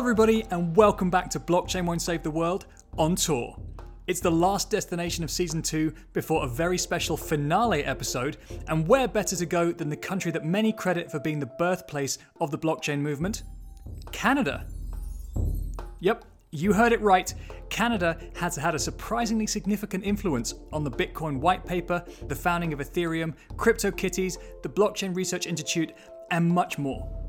Hello, everybody, and welcome back to Blockchain Won't Save the World on tour. It's the last destination of season two before a very special finale episode, and where better to go than the country that many credit for being the birthplace of the blockchain movement? Canada. Yep, you heard it right. Canada has had a surprisingly significant influence on the Bitcoin white paper, the founding of Ethereum, CryptoKitties, the Blockchain Research Institute, and much more.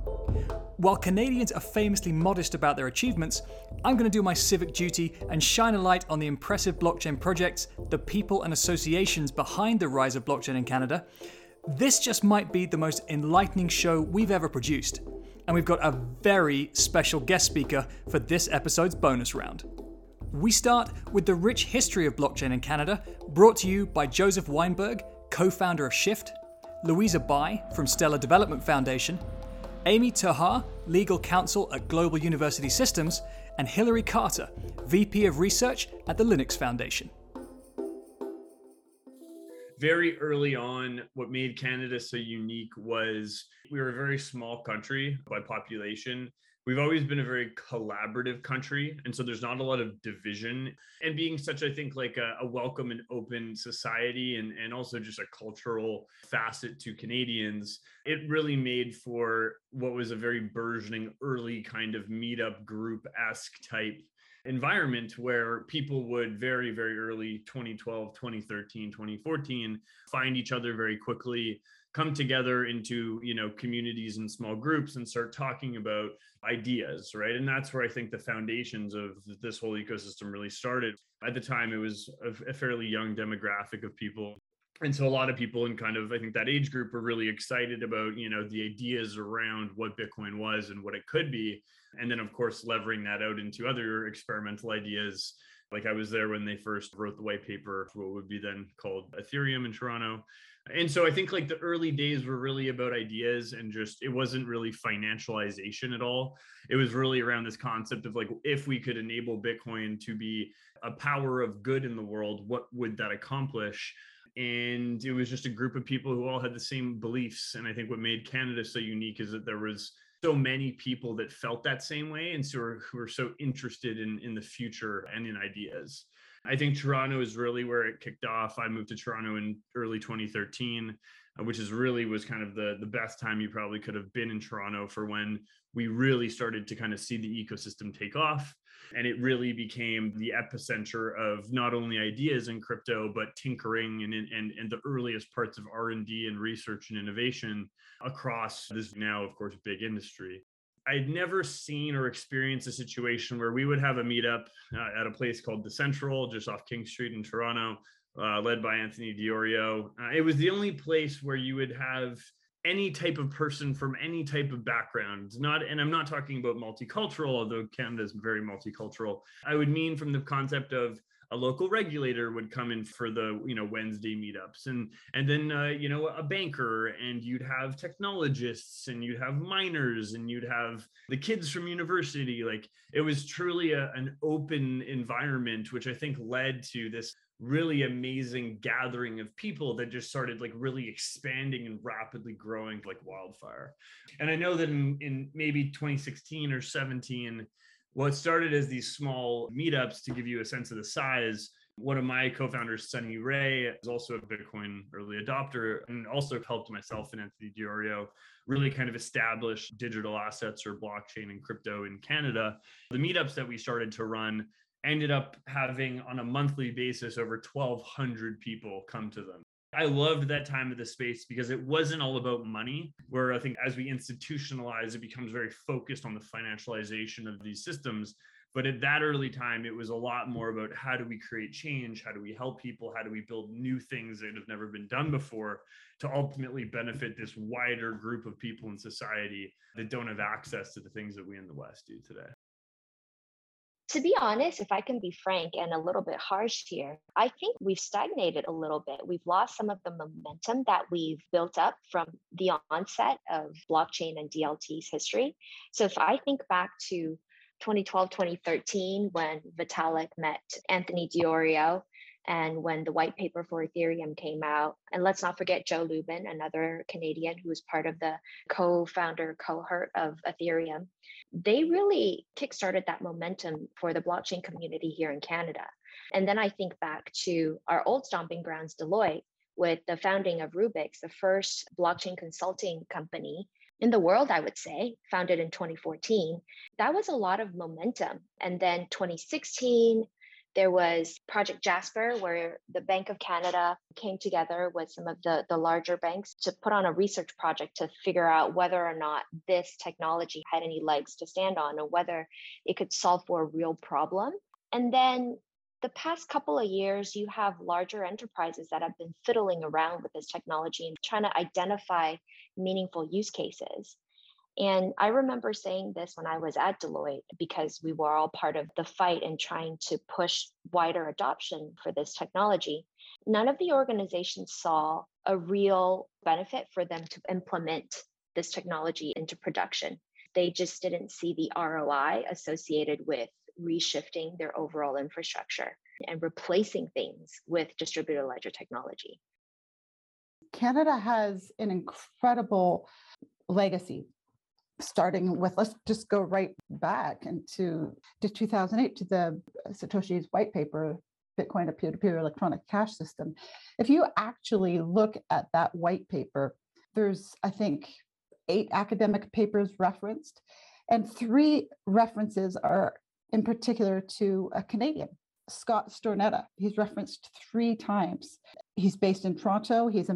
While Canadians are famously modest about their achievements, I'm going to do my civic duty and shine a light on the impressive blockchain projects, the people and associations behind the rise of blockchain in Canada. This just might be the most enlightening show we've ever produced and we've got a very special guest speaker for this episode's bonus round. We start with the rich history of blockchain in Canada, brought to you by Joseph Weinberg, co founder of Shyft, Louisa Bai from Stellar Development Foundation, Amy Terhaar, legal counsel at Global University Systems, and Hilary Carter, VP of Research at the Linux Foundation very early on, what made Canada so unique was we were a very small country by population. We've always been a very collaborative country. And so there's not a lot of division. And being such, I think, like a, a welcome and open society and, and also just a cultural facet to Canadians, it really made for what was a very burgeoning early kind of meetup group esque type environment where people would very very early 2012 2013 2014 find each other very quickly come together into you know communities and small groups and start talking about ideas right? And that's where i think the foundations of this whole ecosystem really started. At the time it was a, a fairly young demographic of people. And so a lot of people in kind of i think that age group were really excited about you know the ideas around what bitcoin was and what it could be. And then of course levering that out into other experimental ideas. Like i was there when they first wrote the white paper for what would be then called ethereum in toronto and so i think like the early days were really about ideas and just it wasn't really financialization at all. It was really around this concept of like if we could enable bitcoin to be a power of good in the world what would that accomplish? And it was just a group of people who all had the same beliefs. And i think what made canada so unique is that there was so many people that felt that same way and so who are so interested in in the future and in ideas i think toronto is really where it kicked off. I moved to toronto in early 2013 uh, which is really was kind of the the best time you probably could have been in toronto for when we really started to kind of see the ecosystem take off. And it really became the epicenter of not only ideas in crypto but tinkering and and, and the earliest parts of r&d and research and innovation across this now of course big industry I'd never seen or experienced a situation where we would have a meetup uh, at a place called Decentral, just off King Street in Toronto, uh, led by Anthony Di Iorio. Uh, it was the only place where you would have any type of person from any type of background not and i'm not talking about multicultural although canada is very multicultural i would mean from the concept of a local regulator would come in for the you know wednesday meetups and and then uh, you know a banker and you'd have technologists and you'd have miners and you'd have the kids from university like it was truly a, an open environment which i think led to this really amazing gathering of people that just started like really expanding and rapidly growing like wildfire. And I know that in, in maybe 2016 or 17, what started as these small meetups to give you a sense of the size. One of my co-founders, Sunny Ray, is also a Bitcoin early adopter and also helped myself and Anthony Di Iorio really kind of establish digital assets or blockchain and crypto in Canada. The meetups that we started to run ended up having on a monthly basis over 1200 people come to them i loved that time of the space because it wasn't all about money where i think as we institutionalize it becomes very focused on the financialization of these systems. But at that early time it was a lot more about how do we create change? How do we help people? How do we build new things that have never been done before to ultimately benefit this wider group of people in society that don't have access to the things that we in the west do today to be honest, if I can be frank and a little bit harsh here, I think we've stagnated a little bit. We've lost some of the momentum that we've built up from the onset of blockchain and DLT's history. So if I think back to 2012, 2013, when Vitalik met Anthony Di Iorio, And when the white paper for Ethereum came out, and let's not forget Joe Lubin, another Canadian who was part of the co founder cohort of Ethereum, they really kickstarted that momentum for the blockchain community here in Canada. And then I think back to our old stomping grounds, Deloitte, with the founding of Rubix, the first blockchain consulting company in the world, I would say, founded in 2014. That was a lot of momentum. And then 2016, there was Project Jasper, where the Bank of Canada came together with some of the, the larger banks to put on a research project to figure out whether or not this technology had any legs to stand on or whether it could solve for a real problem. And then the past couple of years, you have larger enterprises that have been fiddling around with this technology and trying to identify meaningful use cases. And I remember saying this when I was at Deloitte because we were all part of the fight and trying to push wider adoption for this technology. None of the organizations saw a real benefit for them to implement this technology into production. They just didn't see the ROI associated with reshifting their overall infrastructure and replacing things with distributed ledger technology. Canada has an incredible legacy starting with let's just go right back into to 2008 to the uh, satoshi's white paper bitcoin a peer-to-peer electronic cash system if you actually look at that white paper there's i think eight academic papers referenced and three references are in particular to a Canadian, Scott Stornetta. He's referenced three times. He's based in Toronto. He's a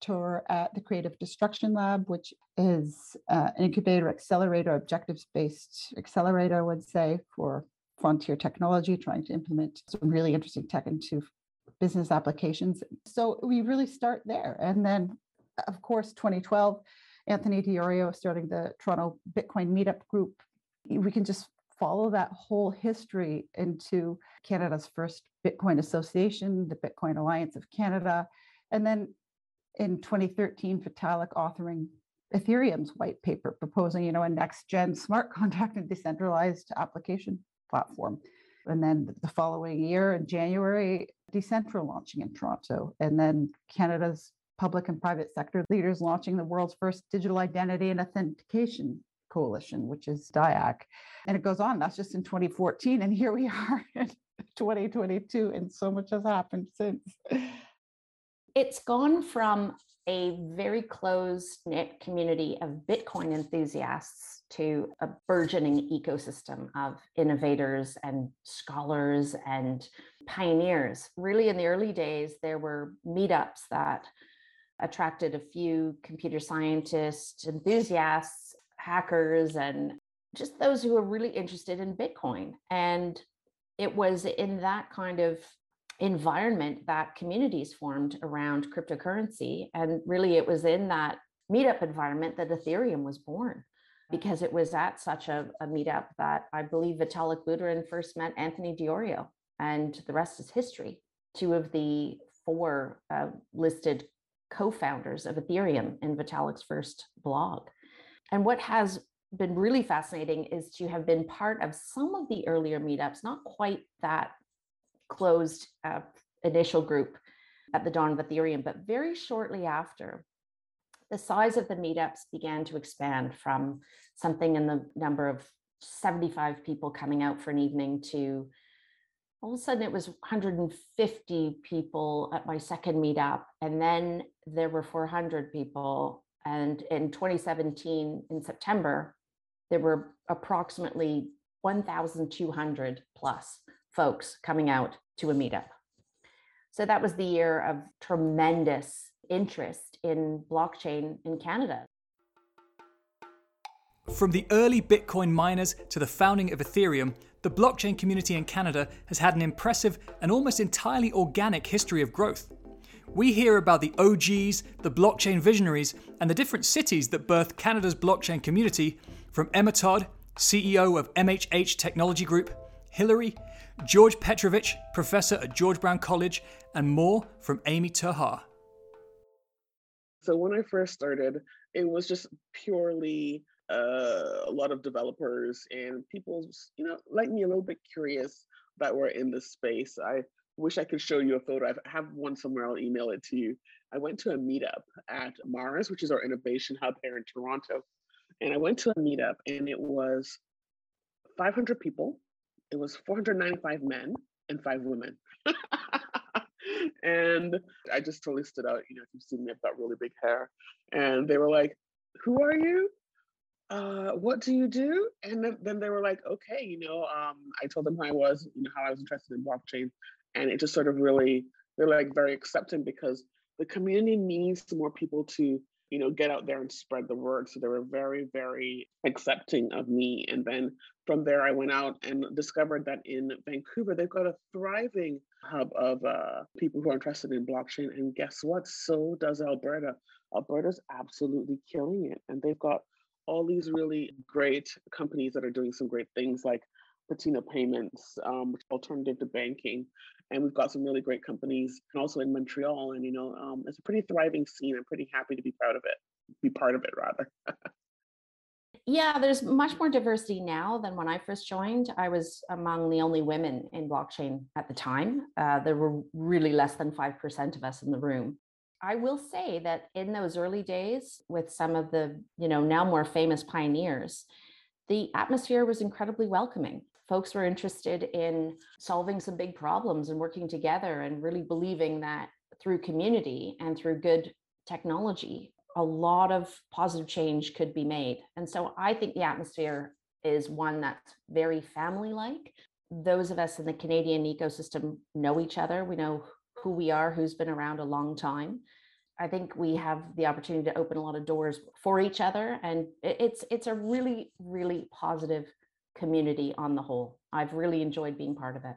mentor at the Creative Destruction Lab, which is uh, an incubator, accelerator, objectives based accelerator, I would say, for frontier technology, trying to implement some really interesting tech into business applications. So we really start there. And then, of course, 2012, Anthony Di Iorio starting the Toronto Bitcoin Meetup Group. We can just follow that whole history into Canada's first Bitcoin Association, the Bitcoin Alliance of Canada, and then in 2013, Vitalik authoring Ethereum's white paper proposing, you know, a next gen smart contract and decentralized application platform. And then the following year in January, Decentral launching in Toronto, and then Canada's public and private sector leaders launching the world's first digital identity and authentication coalition, which is DIAC. And it goes on. That's just in 2014. And here we are in 2022, and so much has happened since. It's gone from a very close knit community of Bitcoin enthusiasts to a burgeoning ecosystem of innovators and scholars and pioneers. Really, in the early days, there were meetups that attracted a few computer scientists, enthusiasts, hackers, and just those who were really interested in Bitcoin. And it was in that kind of environment that communities formed around cryptocurrency. And really, it was in that meetup environment that Ethereum was born because it was at such a, a meetup that I believe Vitalik Buterin first met Anthony Di Iorio, and the rest is history. Two of the four uh, listed co founders of Ethereum in Vitalik's first blog. And what has been really fascinating is to have been part of some of the earlier meetups, not quite that closed uh, initial group at the dawn of Ethereum, but very shortly after, the size of the meetups began to expand from something in the number of 75 people coming out for an evening to all of a sudden it was 150 people at my second meetup and then there were 400 people. And in 2017 in september there were approximately 1,200 plus folks coming out to a meetup. So that was the year of tremendous interest in blockchain in Canada. From the early Bitcoin miners to the founding of Ethereum, the blockchain community in Canada has had an impressive and almost entirely organic history of growth. We hear about the OGs, the blockchain visionaries, and the different cities that birthed Canada's blockchain community from Emma Todd, CEO of MHH Technology Group, Hilary, George Petrovich, professor at George Brown College, and more from Amy Terhaar. So when I first started, it was just purely uh, a lot of developers and people, you know, like me, a little bit curious that were in this space. I wish I could show you a photo. I have one somewhere. I'll email it to you. I went to a meetup at Mars, which is our innovation hub here in Toronto. And I went to a meetup and it was 500 people. It was 495 men and five women. and I just totally stood out. You know, if you've seen me, I've got really big hair. And they were like, Who are you? Uh, what do you do? And then, then they were like, okay, you know, um, I told them who I was, you know, how I was interested in blockchain. And it just sort of really, they're like very accepting because the community needs more people to, you know, get out there and spread the word. So they were very, very accepting of me. And then from there, I went out and discovered that in Vancouver, they've got a thriving hub of uh, people who are interested in blockchain. And guess what? So does Alberta. Alberta's absolutely killing it. And they've got all these really great companies that are doing some great things like Patina Payments, um, alternative to banking. And we've got some really great companies and also in Montreal. And, you know, um, it's a pretty thriving scene. I'm pretty happy to be proud of it, be part of it rather. yeah, there's much more diversity now than when I first joined. I was among the only women in blockchain at the time. Uh, there were really less than 5% of us in the room. I will say that in those early days, with some of the, you know, now more famous pioneers, the atmosphere was incredibly welcoming. Folks were interested in solving some big problems and working together and really believing that through community and through good technology, a lot of positive change could be made. And so I think the atmosphere is one that's very family like. Those of us in the Canadian ecosystem know each other. We know who we are, who's been around a long time. I think we have the opportunity to open a lot of doors for each other, and it's it's a really really positive community on the whole. I've really enjoyed being part of it.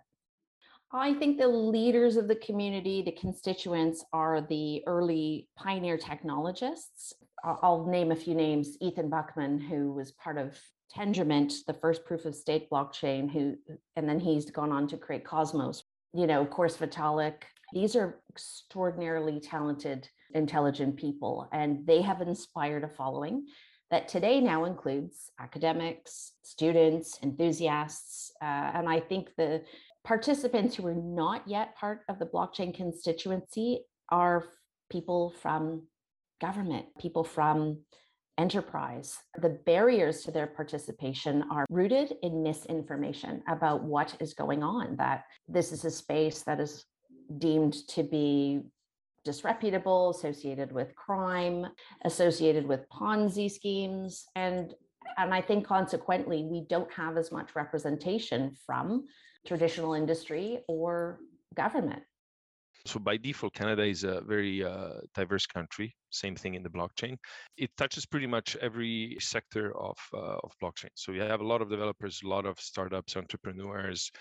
I think the leaders of the community, the constituents, are the early pioneer technologists. I'll name a few names. Ethan Buchman, who was part of Tendermint, the first proof of stake blockchain, who and then he's gone on to create Cosmos. You know, of course, Vitalik, these are extraordinarily talented, intelligent people, and they have inspired a following that today now includes academics, students, enthusiasts. Uh, and I think the participants who are not yet part of the blockchain constituency are people from government, people from enterprise. The barriers to their participation are rooted in misinformation about what is going on, that this is a space that is deemed to be disreputable, associated with crime, associated with Ponzi schemes. And, and I think consequently, we don't have as much representation from traditional industry or government. So by default, Canada is a very uh, diverse country. Same thing in the blockchain. It touches pretty much every sector of uh, of blockchain. So you have a lot of developers, a lot of startups, entrepreneurs,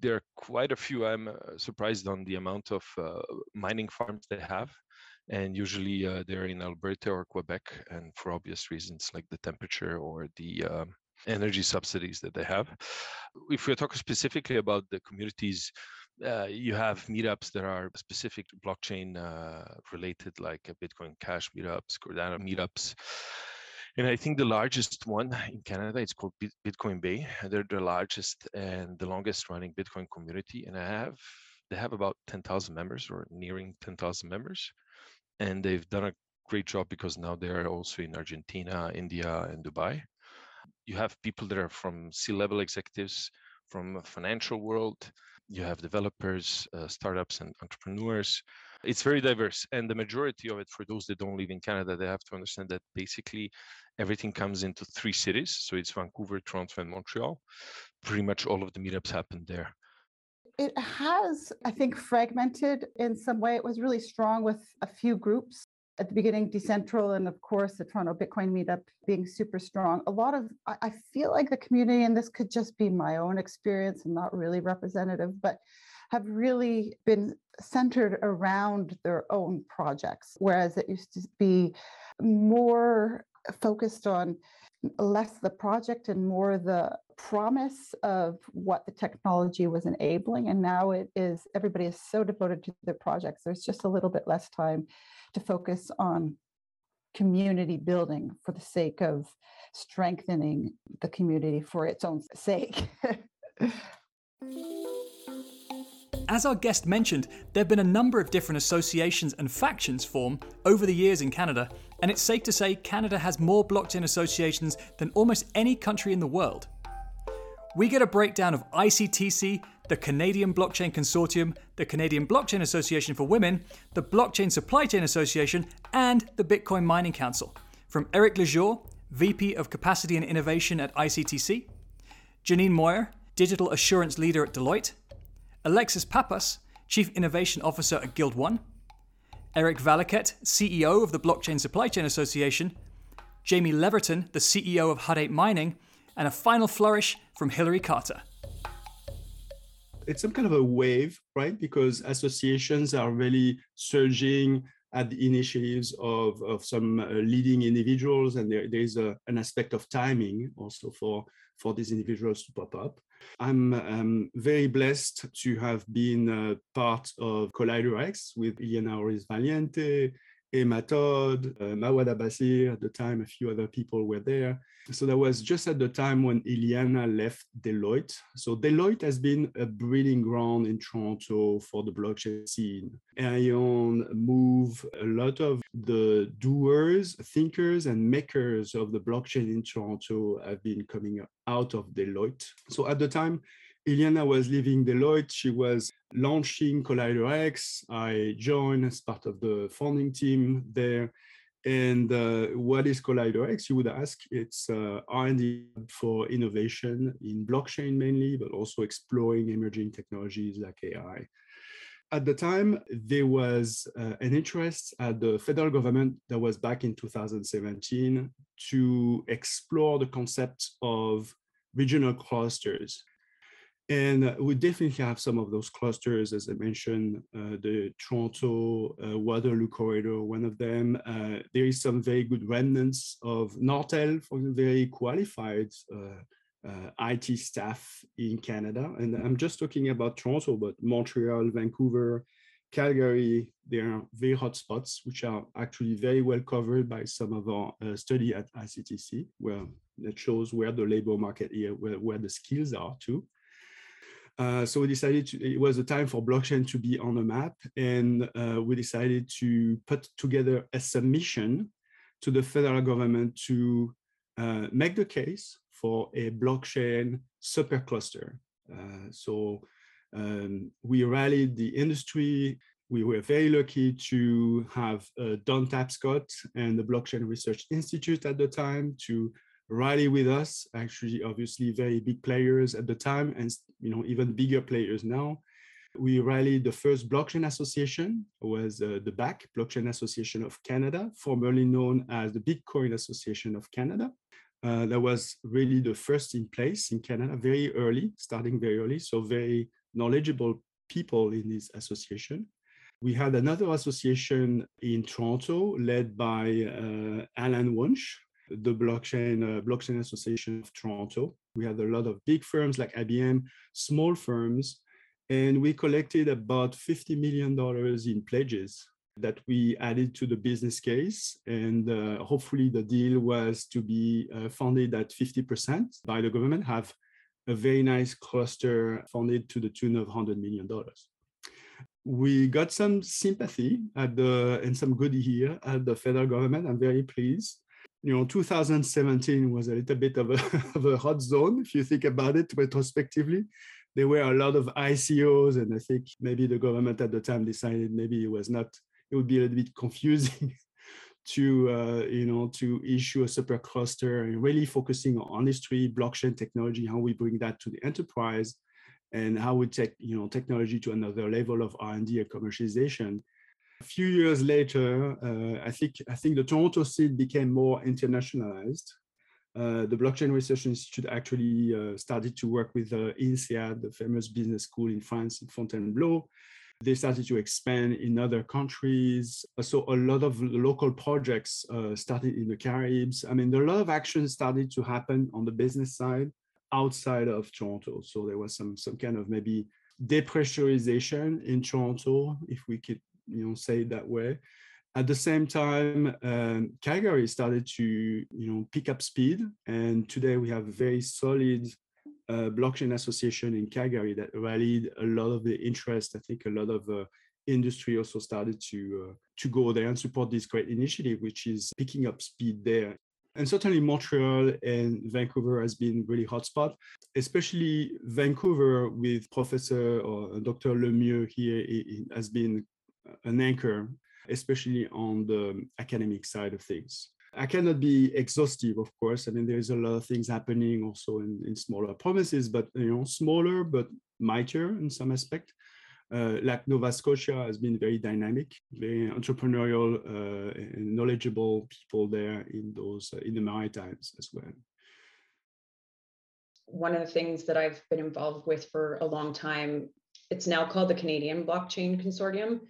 there are quite a few. I'm uh, surprised on the amount of uh, mining farms they have. And usually uh, they're in Alberta or Quebec, and for obvious reasons like the temperature or the um, energy subsidies that they have. If we're talking specifically about the communities, uh, you have meetups that are specific to blockchain uh, related, like Bitcoin Cash meetups, Cardano meetups. And I think the largest one in Canada, it's called Bitcoin Bay. They're the largest and the longest running Bitcoin community. And I have they have about 10,000 members or nearing 10,000 members. And they've done a great job because now they're also in Argentina, India, and Dubai. You have people that are from C-level executives, from financial world. You have developers, uh, startups, and entrepreneurs it's very diverse and the majority of it for those that don't live in canada they have to understand that basically everything comes into three cities. So it's vancouver toronto and montreal. Pretty much all of the meetups happen there. It has i think fragmented in some way. It was really strong with a few groups at the beginning decentral and of course the toronto bitcoin meetup being super strong. A lot of i feel like the community and this could just be my own experience and not really representative but have really been centered around their own projects, whereas it used to be more focused on less the project and more the promise of what the technology was enabling. And now it is everybody is so devoted to their projects. There's just a little bit less time to focus on community building for the sake of strengthening the community for its own sake. as our guest mentioned, there have been a number of different associations and factions form over the years in Canada, and it's safe to say Canada has more blockchain associations than almost any country in the world. We get a breakdown of ICTC, the Canadian Blockchain Consortium, the Canadian Blockchain Association for Women, the Blockchain Supply Chain Association, and the Bitcoin Mining Council. From Eric Lejour, VP of Capacity and Innovation at ICTC, Janine Moyer, Digital Assurance Leader at Deloitte, Alexis Pappas, Chief Innovation Officer at Guild One, Eric Valaket, CEO of the Blockchain Supply Chain Association, Jamie Leverton, the CEO of Hut 8 Mining, and a final flourish from Hilary Carter. It's some kind of a wave, right? Because associations are really surging at the initiatives of, of some uh, leading individuals, and there, there's a, an aspect of timing also for, for these individuals to pop up. I'm um, very blessed to have been uh, part of Collider X with Ileana Ortiz Valiente, Emma Todd, uh, at the time, a few other people were there. So that was just at the time when Ileana left Deloitte. So Deloitte has been a breeding ground in Toronto for the blockchain scene. Aion move a lot of the doers, thinkers, and makers of the blockchain in Toronto have been coming out of Deloitte. So at the time, Ileana was leaving Deloitte. She was launching Collider X. I joined as part of the founding team there. And uh, what is Collider X? You would ask. It's uh, R&D for innovation in blockchain mainly, but also exploring emerging technologies like AI. At the time, there was uh, an interest at the federal government that was back in 2017 to explore the concept of regional clusters. And we definitely have some of those clusters, as I mentioned, uh, the Toronto uh, Waterloo corridor, one of them. Uh, there is some very good remnants of Nortel, for very qualified uh, uh, IT staff in Canada. And I'm just talking about Toronto, but Montreal, Vancouver, Calgary, they are very hot spots, which are actually very well covered by some of our uh, study at ICTC, where that shows where the labor market here, where, where the skills are too. Uh, so we decided to, it was a time for blockchain to be on the map and uh, we decided to put together a submission to the federal government to uh, make the case for a blockchain supercluster. Uh, so um, we rallied the industry. We were very lucky to have uh, Don Tapscott and the Blockchain Research Institute at the time to rally with us, actually, obviously very big players at the time and you know even bigger players now. We rallied the first blockchain association, was uh, the BAC, Blockchain Association of Canada, formerly known as the Bitcoin Association of Canada. Uh, that was really the first in place in Canada, very early, starting very early, so very knowledgeable people in this association. We had another association in Toronto led by uh, Alan Wunsch, the blockchain uh, blockchain association of toronto. We had a lot of big firms like ibm small firms and we collected about 50 million dollars in pledges that we added to the business case. And uh, hopefully the deal was to be uh, funded at 50% by the government have a very nice cluster funded to the tune of 100 million dollars. We got some sympathy at the and some good here at the federal government. I'm very pleased you know 2017 was a little bit of a, of a hot zone if you think about it retrospectively. There were a lot of icos and i think maybe the government at the time decided maybe it was not it would be a little bit confusing to uh, you know to issue a super cluster and really focusing on industry blockchain technology how we bring that to the enterprise and how we take you know technology to another level of r&d and commercialization a few years later, uh, I think I think the Toronto scene became more internationalized. Uh, the Blockchain Research Institute actually uh, started to work with uh, INSEAD, the famous business school in France in Fontainebleau. They started to expand in other countries. So a lot of local projects uh, started in the Caribs. I mean, a lot of action started to happen on the business side outside of Toronto. So there was some some kind of maybe depressurization in Toronto, if we could you know say it that way at the same time um, calgary started to you know pick up speed and today we have a very solid a blockchain association in Calgary that rallied a lot of the interest. I think a lot of uh, industry also started to uh, to go there and support this great initiative, which is picking up speed there. And certainly Montreal and Vancouver has been really hotspot, especially Vancouver with Professor or Dr. Lemieux here has been an anchor, especially on the academic side of things. I cannot be exhaustive, of course. I mean, there's a lot of things happening also in, in smaller provinces, but you know, smaller but mightier in some aspect. Uh, like Nova Scotia has been very dynamic, very entrepreneurial uh, and knowledgeable people there in those uh, in the Maritimes as well. One of the things that I've been involved with for a long time, it's now called the Canadian Blockchain Consortium,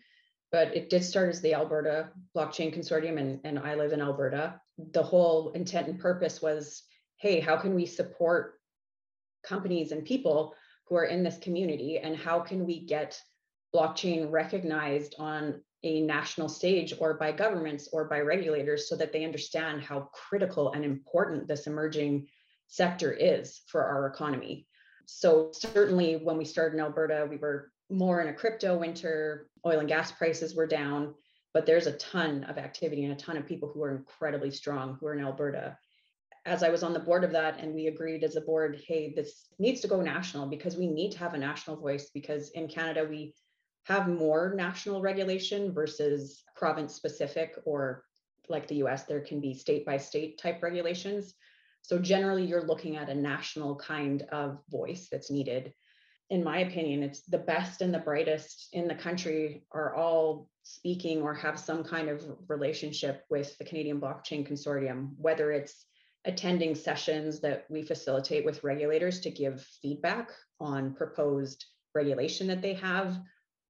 but it did start as the Alberta Blockchain Consortium, and, and I live in Alberta. The whole intent and purpose was hey, how can we support companies and people who are in this community and how can we get blockchain recognized on a national stage or by governments or by regulators so that they understand how critical and important this emerging sector is for our economy. So certainly when we started in Alberta, we were more in a crypto winter, oil and gas prices were down, but there's a ton of activity and a ton of people who are incredibly strong who are in Alberta as I was on the board of that, and we agreed as a board, hey, this needs to go national because we need to have a national voice. Because in Canada, we have more national regulation versus province specific, or like the US, there can be state by state type regulations. So generally, you're looking at a national kind of voice that's needed. In my opinion, it's the best and the brightest in the country are all speaking or have some kind of relationship with the Canadian Blockchain Consortium, whether it's attending sessions that we facilitate with regulators to give feedback on proposed regulation that they have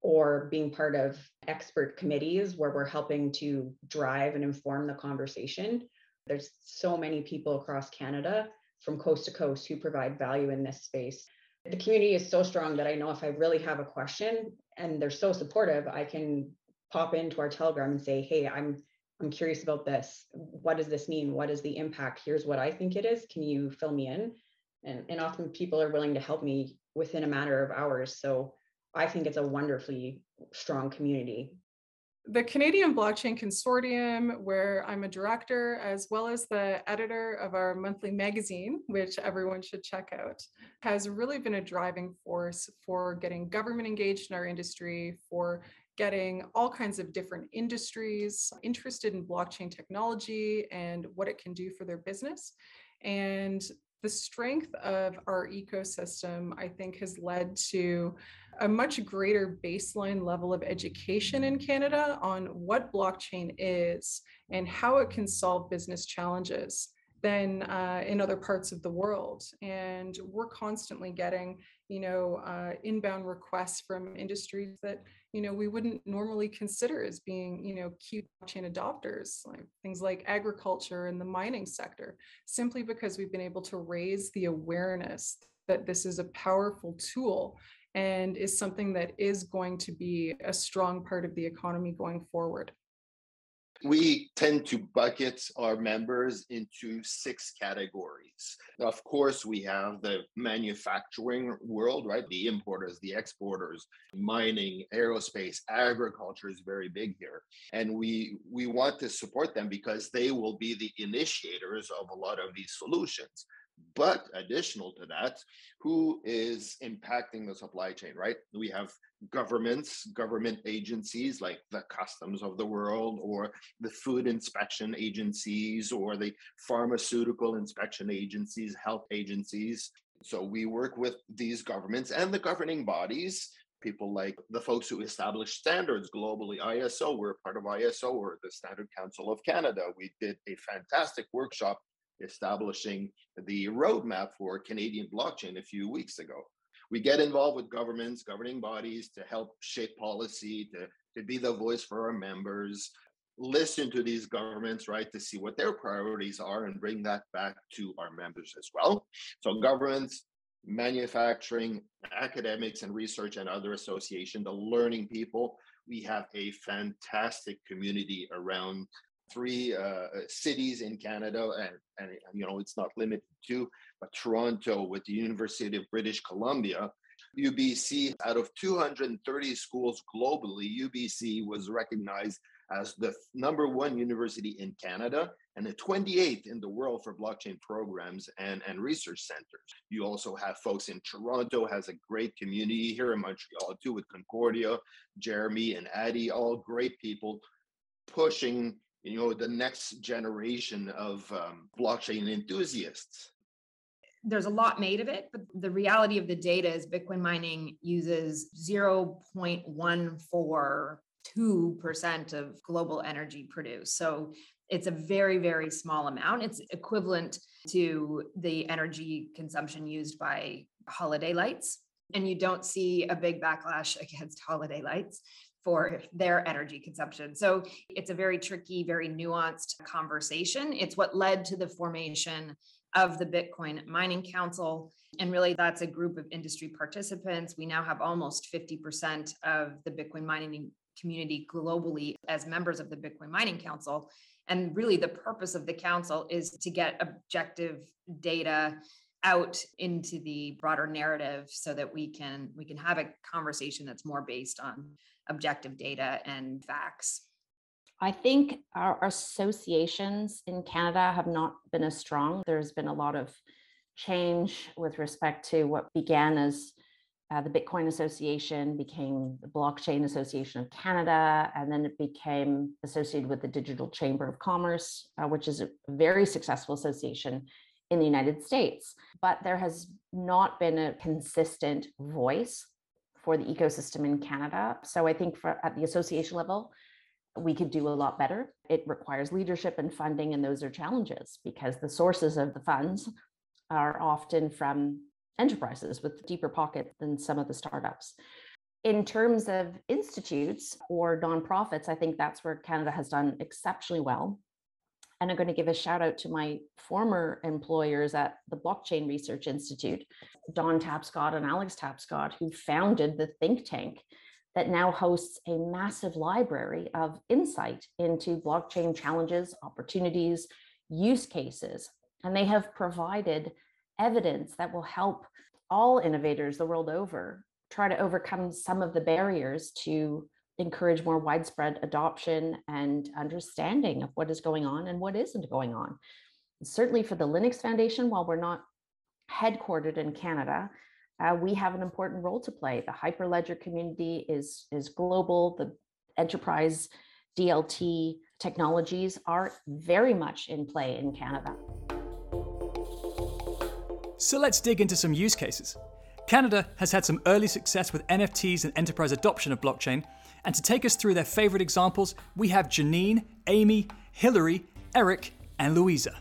or being part of expert committees where we're helping to drive and inform the conversation. There's so many people across Canada from coast to coast who provide value in this space. The community is so strong that I know if I really have a question and they're so supportive, I can pop into our Telegram and say, hey, I'm I'm curious about this. What does this mean? What is the impact? Here's what I think it is. Can you fill me in? And, and often people are willing to help me within a matter of hours. So I think it's a wonderfully strong community. The Canadian Blockchain Consortium, where I'm a director, as well as the editor of our monthly magazine, which everyone should check out, has really been a driving force for getting government engaged in our industry, for getting all kinds of different industries interested in blockchain technology and what it can do for their business. And the strength of our ecosystem, I think, has led to a much greater baseline level of education in Canada on what blockchain is and how it can solve business challenges than uh, in other parts of the world. And we're constantly getting, you know, uh, inbound requests from industries that you know we wouldn't normally consider as being you know key blockchain adopters like things like agriculture and the mining sector simply because we've been able to raise the awareness that this is a powerful tool and is something that is going to be a strong part of the economy going forward we tend to bucket our members into six categories. Of course, we have the manufacturing world, right? The importers, the exporters, mining, aerospace, agriculture is very big here. And we we want to support them because they will be the initiators of a lot of these solutions. But additional to that, who is impacting the supply chain, right? We have governments, government agencies like the customs of the world, or the food inspection agencies, or the pharmaceutical inspection agencies, health agencies. So we work with these governments and the governing bodies people like the folks who establish standards globally ISO we're part of ISO or the Standard Council of Canada we did a fantastic workshop establishing the roadmap for Canadian blockchain a few weeks ago. We get involved with governments, governing bodies to help shape policy, to, to be the voice for our members, listen to these governments, right, to see what their priorities are and bring that back to our members as well. So, governments, manufacturing, academics, and research and other association, the learning people, we have a fantastic community around three uh, cities in Canada, and, and you know it's not limited to, but Toronto with the University of British Columbia. UBC, out of 230 schools globally, UBC was recognized as the number one university in Canada and the 28th in the world for blockchain programs and, and research centers. You also have folks in Toronto has a great community here in Montreal too with Concordia, Jeremy and Addie, all great people pushing you know the next generation of um, blockchain enthusiasts there's a lot made of it, but the reality of the data is Bitcoin mining uses 0.142% of global energy produced. So it's a very, very small amount. It's equivalent to the energy consumption used by holiday lights. And you don't see a big backlash against holiday lights for their energy consumption. So it's a very tricky, very nuanced conversation. It's what led to the formation of the Bitcoin Mining Council. And really, that's a group of industry participants. We now have almost 50% of the Bitcoin mining community globally as members of the Bitcoin Mining Council. And really, the purpose of the council is to get objective data out into the broader narrative so that we can we can have a conversation that's more based on objective data and facts I think our associations in Canada have not been as strong. There's been a lot of change with respect to what began as uh, the Bitcoin Association became the Blockchain Association of Canada, and then it became associated with the Digital Chamber of Commerce, uh, which is a very successful association in the United States. But there has not been a consistent voice for the ecosystem in Canada. So I think for, at the association level, we could do a lot better. It requires leadership and funding, and those are challenges because the sources of the funds are often from enterprises with deeper pockets than some of the startups. In terms of institutes or nonprofits, I think that's where Canada has done exceptionally well. And I'm going to give a shout out to my former employers at the Blockchain Research Institute, Don Tapscott and Alex Tapscott, who founded the think tank that now hosts a massive library of insight into blockchain challenges, opportunities, use cases. And they have provided evidence that will help all innovators the world over try to overcome some of the barriers to encourage more widespread adoption and understanding of what is going on and what isn't going on. Certainly for the Linux Foundation, while we're not headquartered in Canada, uh, we have an important role to play. The Hyperledger community is, is global. The enterprise DLT technologies are very much in play in Canada. So let's dig into some use cases. Canada has had some early success with NFTs and enterprise adoption of blockchain. And to take us through their favorite examples, we have Janine, Amy, Hilary, Eric, and Louisa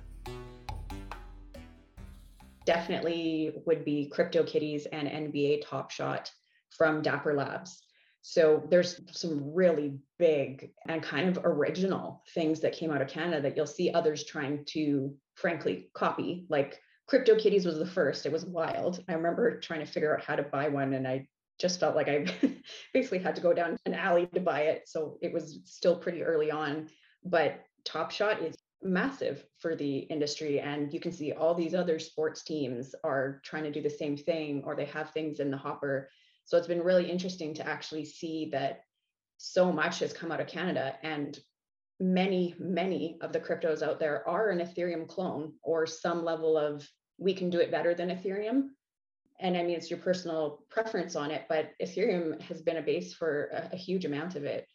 definitely would be CryptoKitties and NBA Top Shot from Dapper Labs. So there's some really big and kind of original things that came out of Canada that you'll see others trying to frankly copy. Like CryptoKitties was the first. It was wild. I remember trying to figure out how to buy one and I just felt like I basically had to go down an alley to buy it. So it was still pretty early on. But Top Shot is massive for the industry and you can see all these other sports teams are trying to do the same thing or they have things in the hopper so it's been really interesting to actually see that so much has come out of canada and many many of the cryptos out there are an ethereum clone or some level of we can do it better than ethereum and i mean it's your personal preference on it but ethereum has been a base for a, a huge amount of it.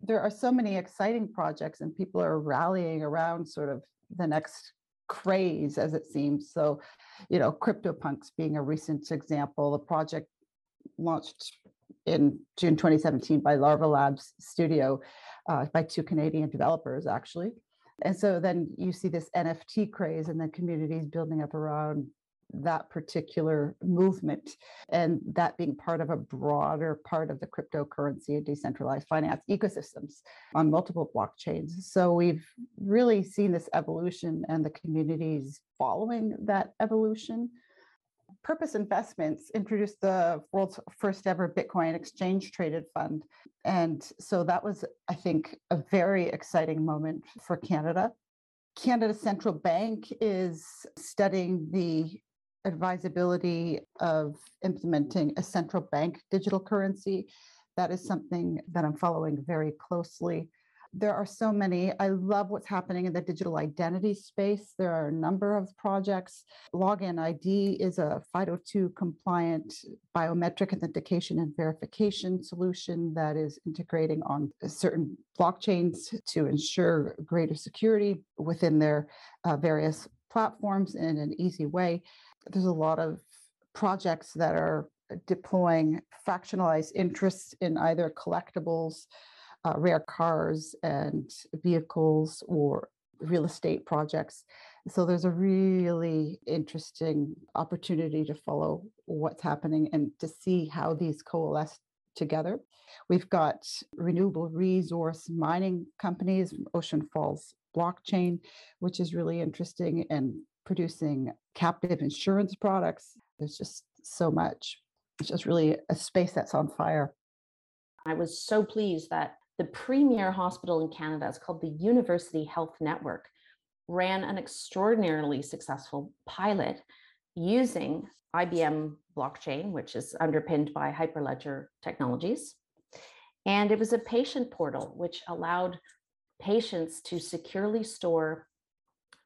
There are so many exciting projects and people are rallying around sort of the next craze as it seems. So you know CryptoPunks being a recent example a project launched in june 2017 by larva labs studio uh, by two canadian developers actually. And so then you see this nft craze and then communities building up around that particular movement and that being part of a broader part of the cryptocurrency and decentralized finance ecosystems on multiple blockchains. So we've really seen this evolution and the communities following that evolution. Purpose Investments introduced the world's first ever Bitcoin exchange traded fund. And so that was, I think, a very exciting moment for Canada. Canada Central Bank is studying the advisability of implementing a central bank digital currency. That is something that I'm following very closely there are so many. I love what's happening in the digital identity space. There are a number of projects. Login ID is a FIDO2 compliant biometric authentication and verification solution that is integrating on certain blockchains to ensure greater security within their uh, various platforms in an easy way. There's a lot of projects that are deploying fractionalized interests in either collectibles uh, rare cars and vehicles or real estate projects. So there's a really interesting opportunity to follow what's happening and to see how these coalesce together. We've got renewable resource mining companies, Ocean Falls Blockchain, which is really interesting and producing captive insurance products. There's just so much. It's just really a space that's on fire. I was so pleased that the premier hospital in Canada is called the University Health Network, ran an extraordinarily successful pilot using IBM blockchain, which is underpinned by Hyperledger technologies. And it was a patient portal which allowed patients to securely store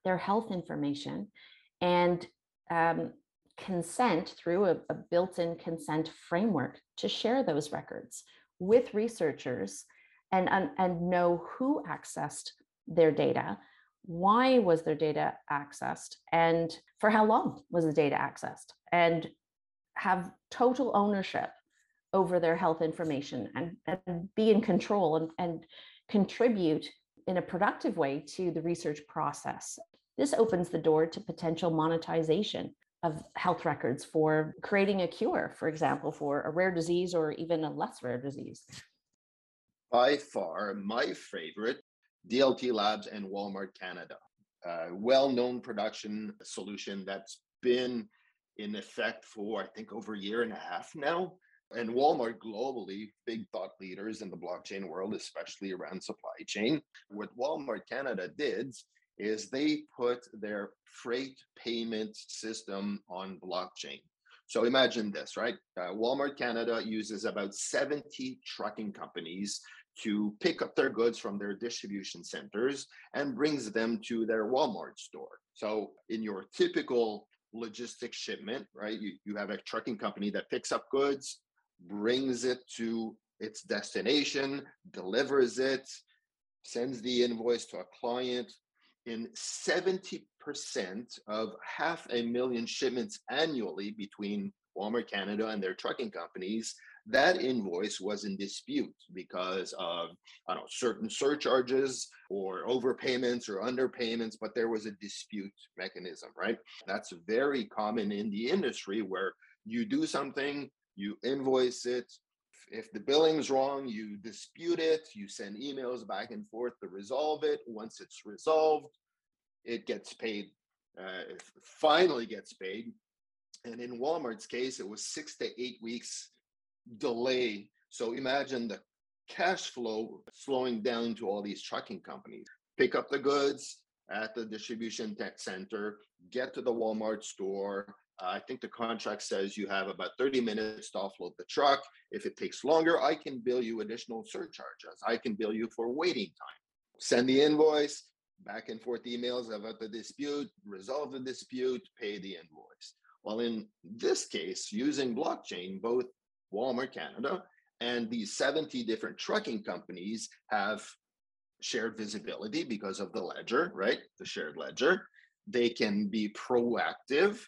their health information and um, consent through a, a built in consent framework to share those records with researchers and, and, and know who accessed their data, why was their data accessed, and for how long was the data accessed, and have total ownership over their health information and, and be in control and, and contribute in a productive way to the research process. This opens the door to potential monetization of health records for creating a cure, for example, for a rare disease or even a less rare disease by far my favorite DLT Labs and Walmart Canada. A well-known production solution that's been in effect for I think over a year and a half now. And Walmart globally, big thought leaders in the blockchain world, especially around supply chain. What Walmart Canada did is they put their freight payment system on blockchain. So imagine this, right? Uh, Walmart Canada uses about 70 trucking companies to pick up their goods from their distribution centers and brings them to their Walmart store. So in your typical logistics shipment, right, you, you have a trucking company that picks up goods, brings it to its destination, delivers it, sends the invoice to a client. In 70% of half a million shipments annually between Walmart Canada and their trucking companies, that invoice was in dispute because of I don't know certain surcharges or overpayments or underpayments, but there was a dispute mechanism, right? That's very common in the industry where you do something, you invoice it. If the billing's wrong, you dispute it, you send emails back and forth to resolve it. Once it's resolved, it gets paid, uh, finally gets paid. And in Walmart's case, it was six to eight weeks delay. So imagine the cash flow slowing down to all these trucking companies. Pick up the goods at the distribution center, get to the Walmart store. Uh, I think the contract says you have about 30 minutes to offload the truck. If it takes longer, I can bill you additional surcharges. I can bill you for waiting time. Send the invoice, back and forth emails about the dispute, resolve the dispute, pay the invoice. Well, in this case, using blockchain, both Walmart Canada, and these 70 different trucking companies have shared visibility because of the ledger, right? The shared ledger. They can be proactive.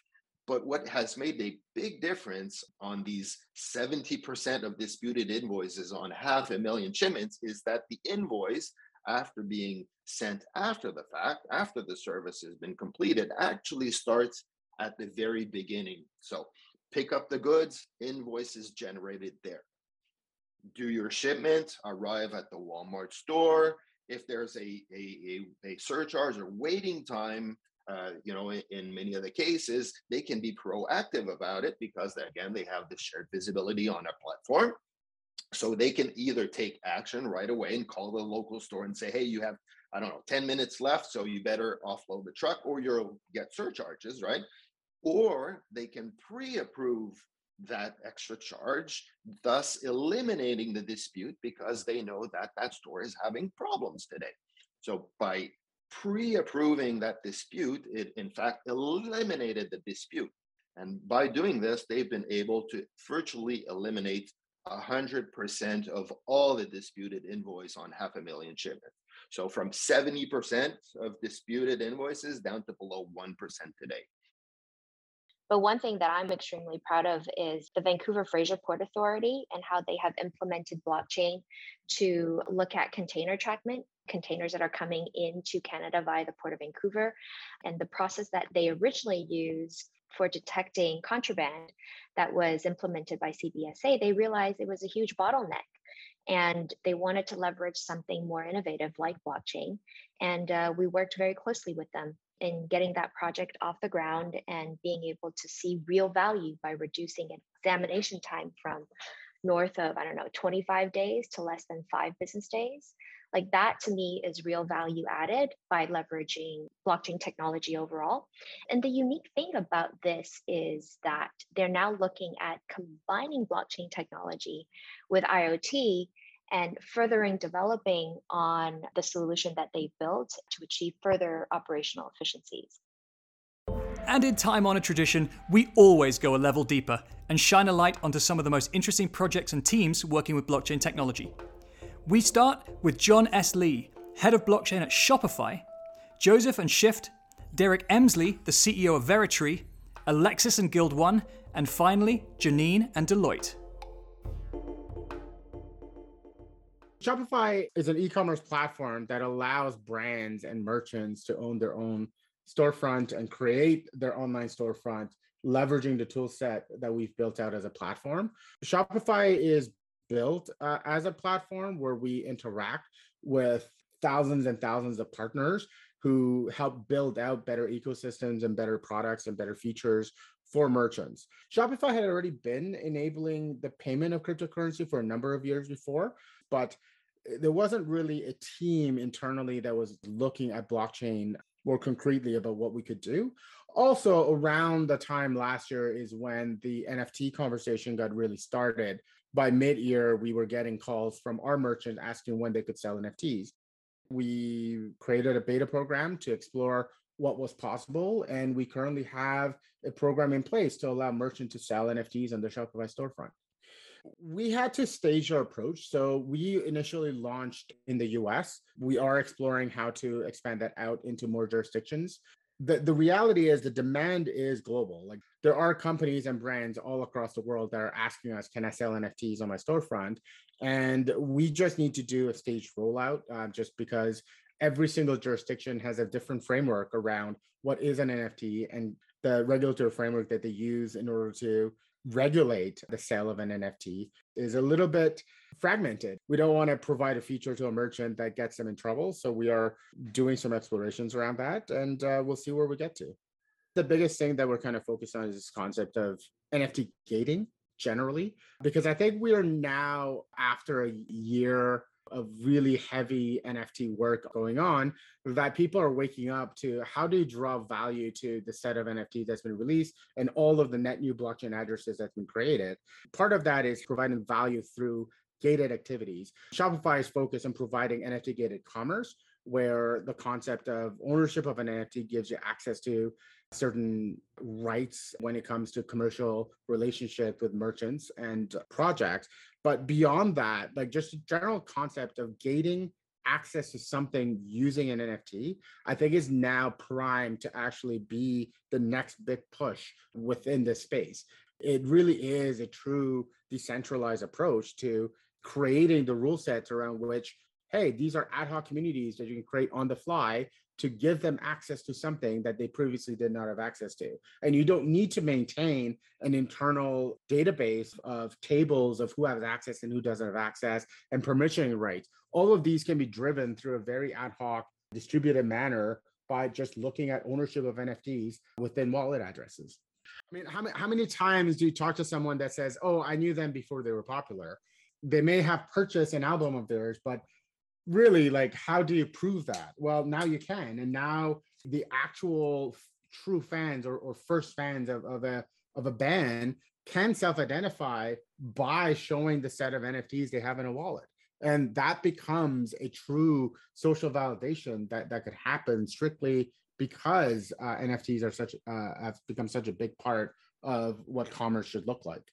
But what has made a big difference on these 70% of disputed invoices on half a million shipments is that the invoice, after being sent after the fact, after the service has been completed, actually starts at the very beginning. So pick up the goods, invoices generated there. Do your shipment, arrive at the Walmart store. If there's a, a, a, a surcharge or waiting time uh, you know, in, many of the cases, they can be proactive about it because, again, they have the shared visibility on a platform. So they can either take action right away and call the local store and say, hey, you have, I don't know, 10 minutes left, so you better offload the truck or you'll get surcharges, right? Or they can pre approve that extra charge, thus eliminating the dispute because they know that that store is having problems today. So by pre-approving that dispute, it in fact eliminated the dispute. And by doing this, they've been able to virtually eliminate 100% of all the disputed invoice on half a million shipments. So from 70% of disputed invoices down to below 1% today. But one thing that I'm extremely proud of is the Vancouver Fraser Port Authority and how they have implemented blockchain to look at container trackment, containers that are coming into Canada via the Port of Vancouver, and the process that they originally used for detecting contraband that was implemented by CBSA, they realized it was a huge bottleneck and they wanted to leverage something more innovative like blockchain. And uh, we worked very closely with them in getting that project off the ground and being able to see real value by reducing examination time from north of, I don't know, 25 days to less than five business days. Like that to me is real value added by leveraging blockchain technology overall. And the unique thing about this is that they're now looking at combining blockchain technology with IoT and furthering developing on the solution that they built to achieve further operational efficiencies. And in time honored tradition, we always go a level deeper and shine a light onto some of the most interesting projects and teams working with blockchain technology. We start with John S. Lee, head of blockchain at Shopify, Joseph and Shyft, Derrick Emsley, the CEO of Veritree, Alexis and Guild One, and finally, Janine and Deloitte. Shopify is an e-commerce platform that allows brands and merchants to own their own storefront and create their online storefront leveraging the tool set that we've built out as a platform. Shopify is built uh, as a platform where we interact with thousands and thousands of partners who help build out better ecosystems and better products and better features for merchants. Shopify had already been enabling the payment of cryptocurrency for a number of years before, but there wasn't really a team internally that was looking at blockchain more concretely about what we could do. Also, around the time last year is when the NFT conversation got really started. By mid year, we were getting calls from our merchants asking when they could sell NFTs. We created a beta program to explore what was possible, and we currently have a program in place to allow merchants to sell NFTs on the Shopify storefront we had to stage our approach. So we initially launched in the US. We are exploring how to expand that out into more jurisdictions. The, the reality is the demand is global. Like there are companies and brands all across the world that are asking us, can I sell NFTs on my storefront? And we just need to do a staged rollout uh, just because every single jurisdiction has a different framework around what is an NFT and the regulatory framework that they use in order to regulate the sale of an NFT is a little bit fragmented. We don't want to provide a feature to a merchant that gets them in trouble. So we are doing some explorations around that and uh, we'll see where we get to. The biggest thing that we're kind of focused on is this concept of NFT gating generally, because I think we are now after a year of really heavy NFT work going on that people are waking up to how do you draw value to the set of NFTs that's been released and all of the net new blockchain addresses that's been created. Part of that is providing value through gated activities. Shopify is focused on providing NFT gated commerce, where the concept of ownership of an NFT gives you access to certain rights when it comes to commercial relationship with merchants and projects but beyond that like just a general concept of gating access to something using an nft i think is now primed to actually be the next big push within this space. It really is a true decentralized approach to creating the rule sets around which hey these are ad hoc communities that you can create on the fly to give them access to something that they previously did not have access to. And you don't need to maintain an internal database of tables of who has access and who doesn't have access and permissioning rights. All of these can be driven through a very ad hoc, distributed manner by just looking at ownership of NFTs within wallet addresses. I mean, how many, how many times do you talk to someone that says, Oh, I knew them before they were popular? They may have purchased an album of theirs, but really, like, how do you prove that? Well, now you can. And now the actual true fans or, or first fans of, of a of a band can self-identify by showing the set of NFTs they have in a wallet. And that becomes a true social validation that, that could happen strictly because uh, NFTs are such uh, have become such a big part of what commerce should look like.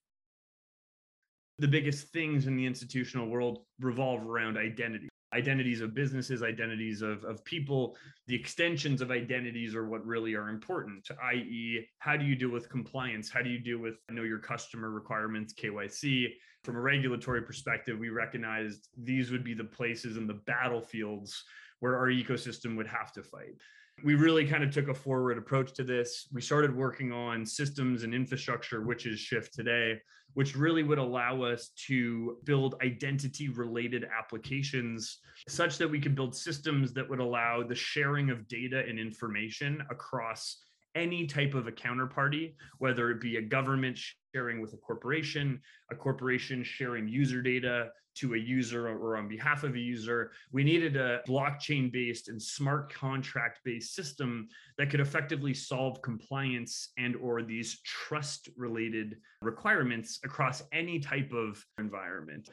The biggest things in the institutional world revolve around identity identities of businesses, identities of, of people, the extensions of identities are what really are important, i.e., how do you deal with compliance? How do you deal with know your customer requirements, KYC? From a regulatory perspective, we recognized these would be the places and the battlefields where our ecosystem would have to fight we really kind of took a forward approach to this. We started working on systems and infrastructure, which is Shyft today, which really would allow us to build identity related applications such that we could build systems that would allow the sharing of data and information across any type of a counterparty, whether it be a government sharing with a corporation, a corporation sharing user data to a user or on behalf of a user. We needed a blockchain based and smart contract based system that could effectively solve compliance and or these trust related requirements across any type of environment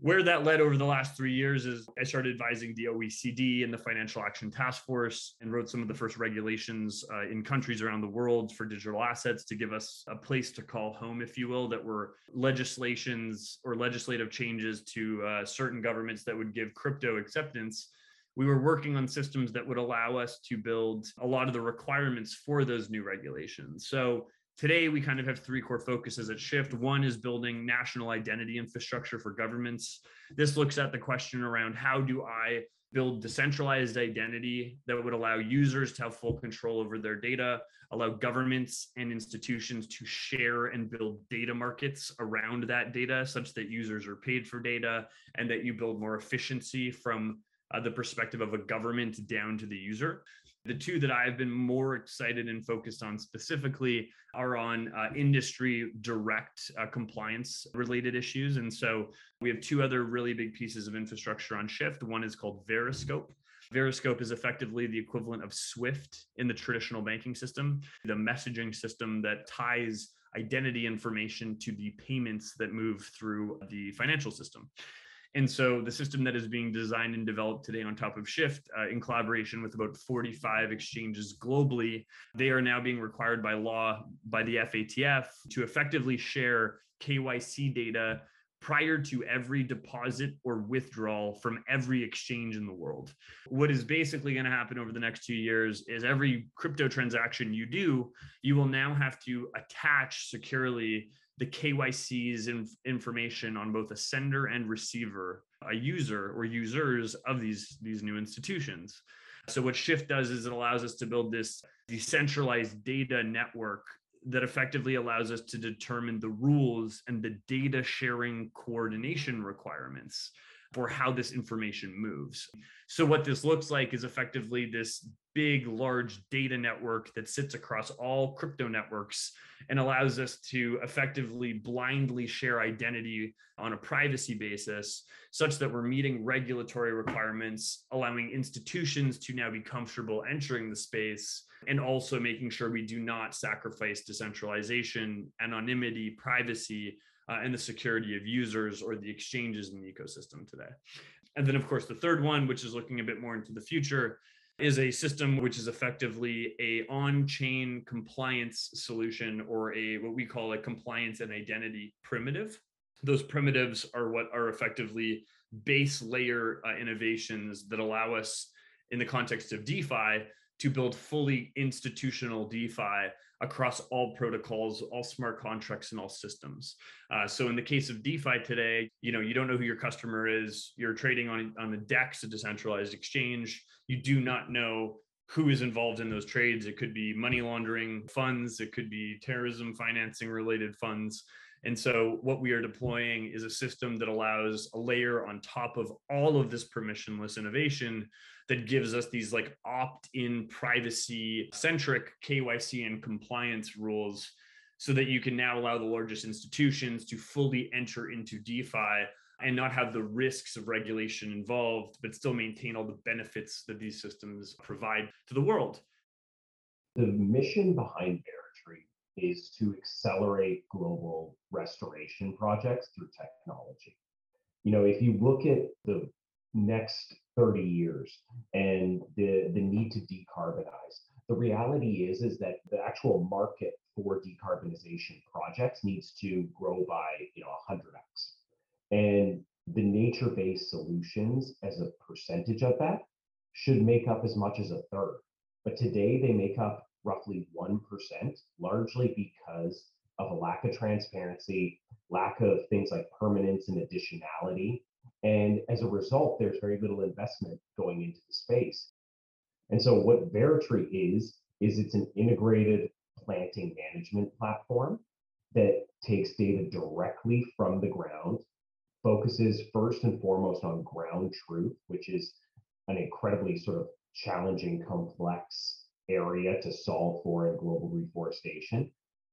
where that led over the last three years is I started advising the OECD and the Financial Action Task Force and wrote some of the first regulations uh, in countries around the world for digital assets to give us a place to call home, if you will, that were legislations or legislative changes to uh, certain governments that would give crypto acceptance. We were working on systems that would allow us to build a lot of the requirements for those new regulations. So Today, we kind of have three core focuses at Shyft. One is building national identity infrastructure for governments. This looks at the question around how do I build decentralized identity that would allow users to have full control over their data, allow governments and institutions to share and build data markets around that data such that users are paid for data and that you build more efficiency from uh, the perspective of a government down to the user. The two that I've been more excited and focused on specifically are on uh, industry direct uh, compliance related issues. And so we have two other really big pieces of infrastructure on Shyft. One is called Veriscope. Veriscope is effectively the equivalent of Swift in the traditional banking system, the messaging system that ties identity information to the payments that move through the financial system. And so the system that is being designed and developed today on top of Shyft uh, in collaboration with about 45 exchanges globally, they are now being required by law by the FATF to effectively share KYC data prior to every deposit or withdrawal from every exchange in the world. What is basically going to happen over the next two years is every crypto transaction you do, you will now have to attach securely the KYC's information on both a sender and receiver, a user or users of these, these new institutions. So what Shyft does is it allows us to build this decentralized data network that effectively allows us to determine the rules and the data sharing coordination requirements for how this information moves. So, what this looks like is effectively this big, large data network that sits across all crypto networks and allows us to effectively blindly share identity on a privacy basis, such that we're meeting regulatory requirements, allowing institutions to now be comfortable entering the space, and also making sure we do not sacrifice decentralization, anonymity, privacy. Uh, and the security of users or the exchanges in the ecosystem today. And then, of course, the third one, which is looking a bit more into the future, is a system which is effectively a on-chain compliance solution or a what we call a compliance and identity primitive those primitives are what are effectively base layer uh, innovations that allow us in the context of defi to build fully institutional defi across all protocols, all smart contracts, and all systems. Uh, so in the case of DeFi today, you know you don't know who your customer is. You're trading on on the DEX, a decentralized exchange. You do not know who is involved in those trades. It could be money laundering funds. It could be terrorism financing related funds. And so, what we are deploying is a system that allows a layer on top of all of this permissionless innovation that gives us these like opt in privacy centric KYC and compliance rules so that you can now allow the largest institutions to fully enter into DeFi and not have the risks of regulation involved, but still maintain all the benefits that these systems provide to the world. The mission behind Veritree is to accelerate global restoration projects through technology. You know, if you look at the next 30 years and the, the need to decarbonize, the reality is is that the actual market for decarbonization projects needs to grow by you know 100x and the nature-based solutions as a percentage of that should make up as much as a third but today they make up roughly 1% largely because of a lack of transparency lack of things like permanence and additionality. And as a result there's very little investment going into the space. And so what Veritree is is it's an integrated planting management platform that takes data directly from the ground, focuses first and foremost on ground truth, which is an incredibly sort of challenging, complex area to solve for in global reforestation,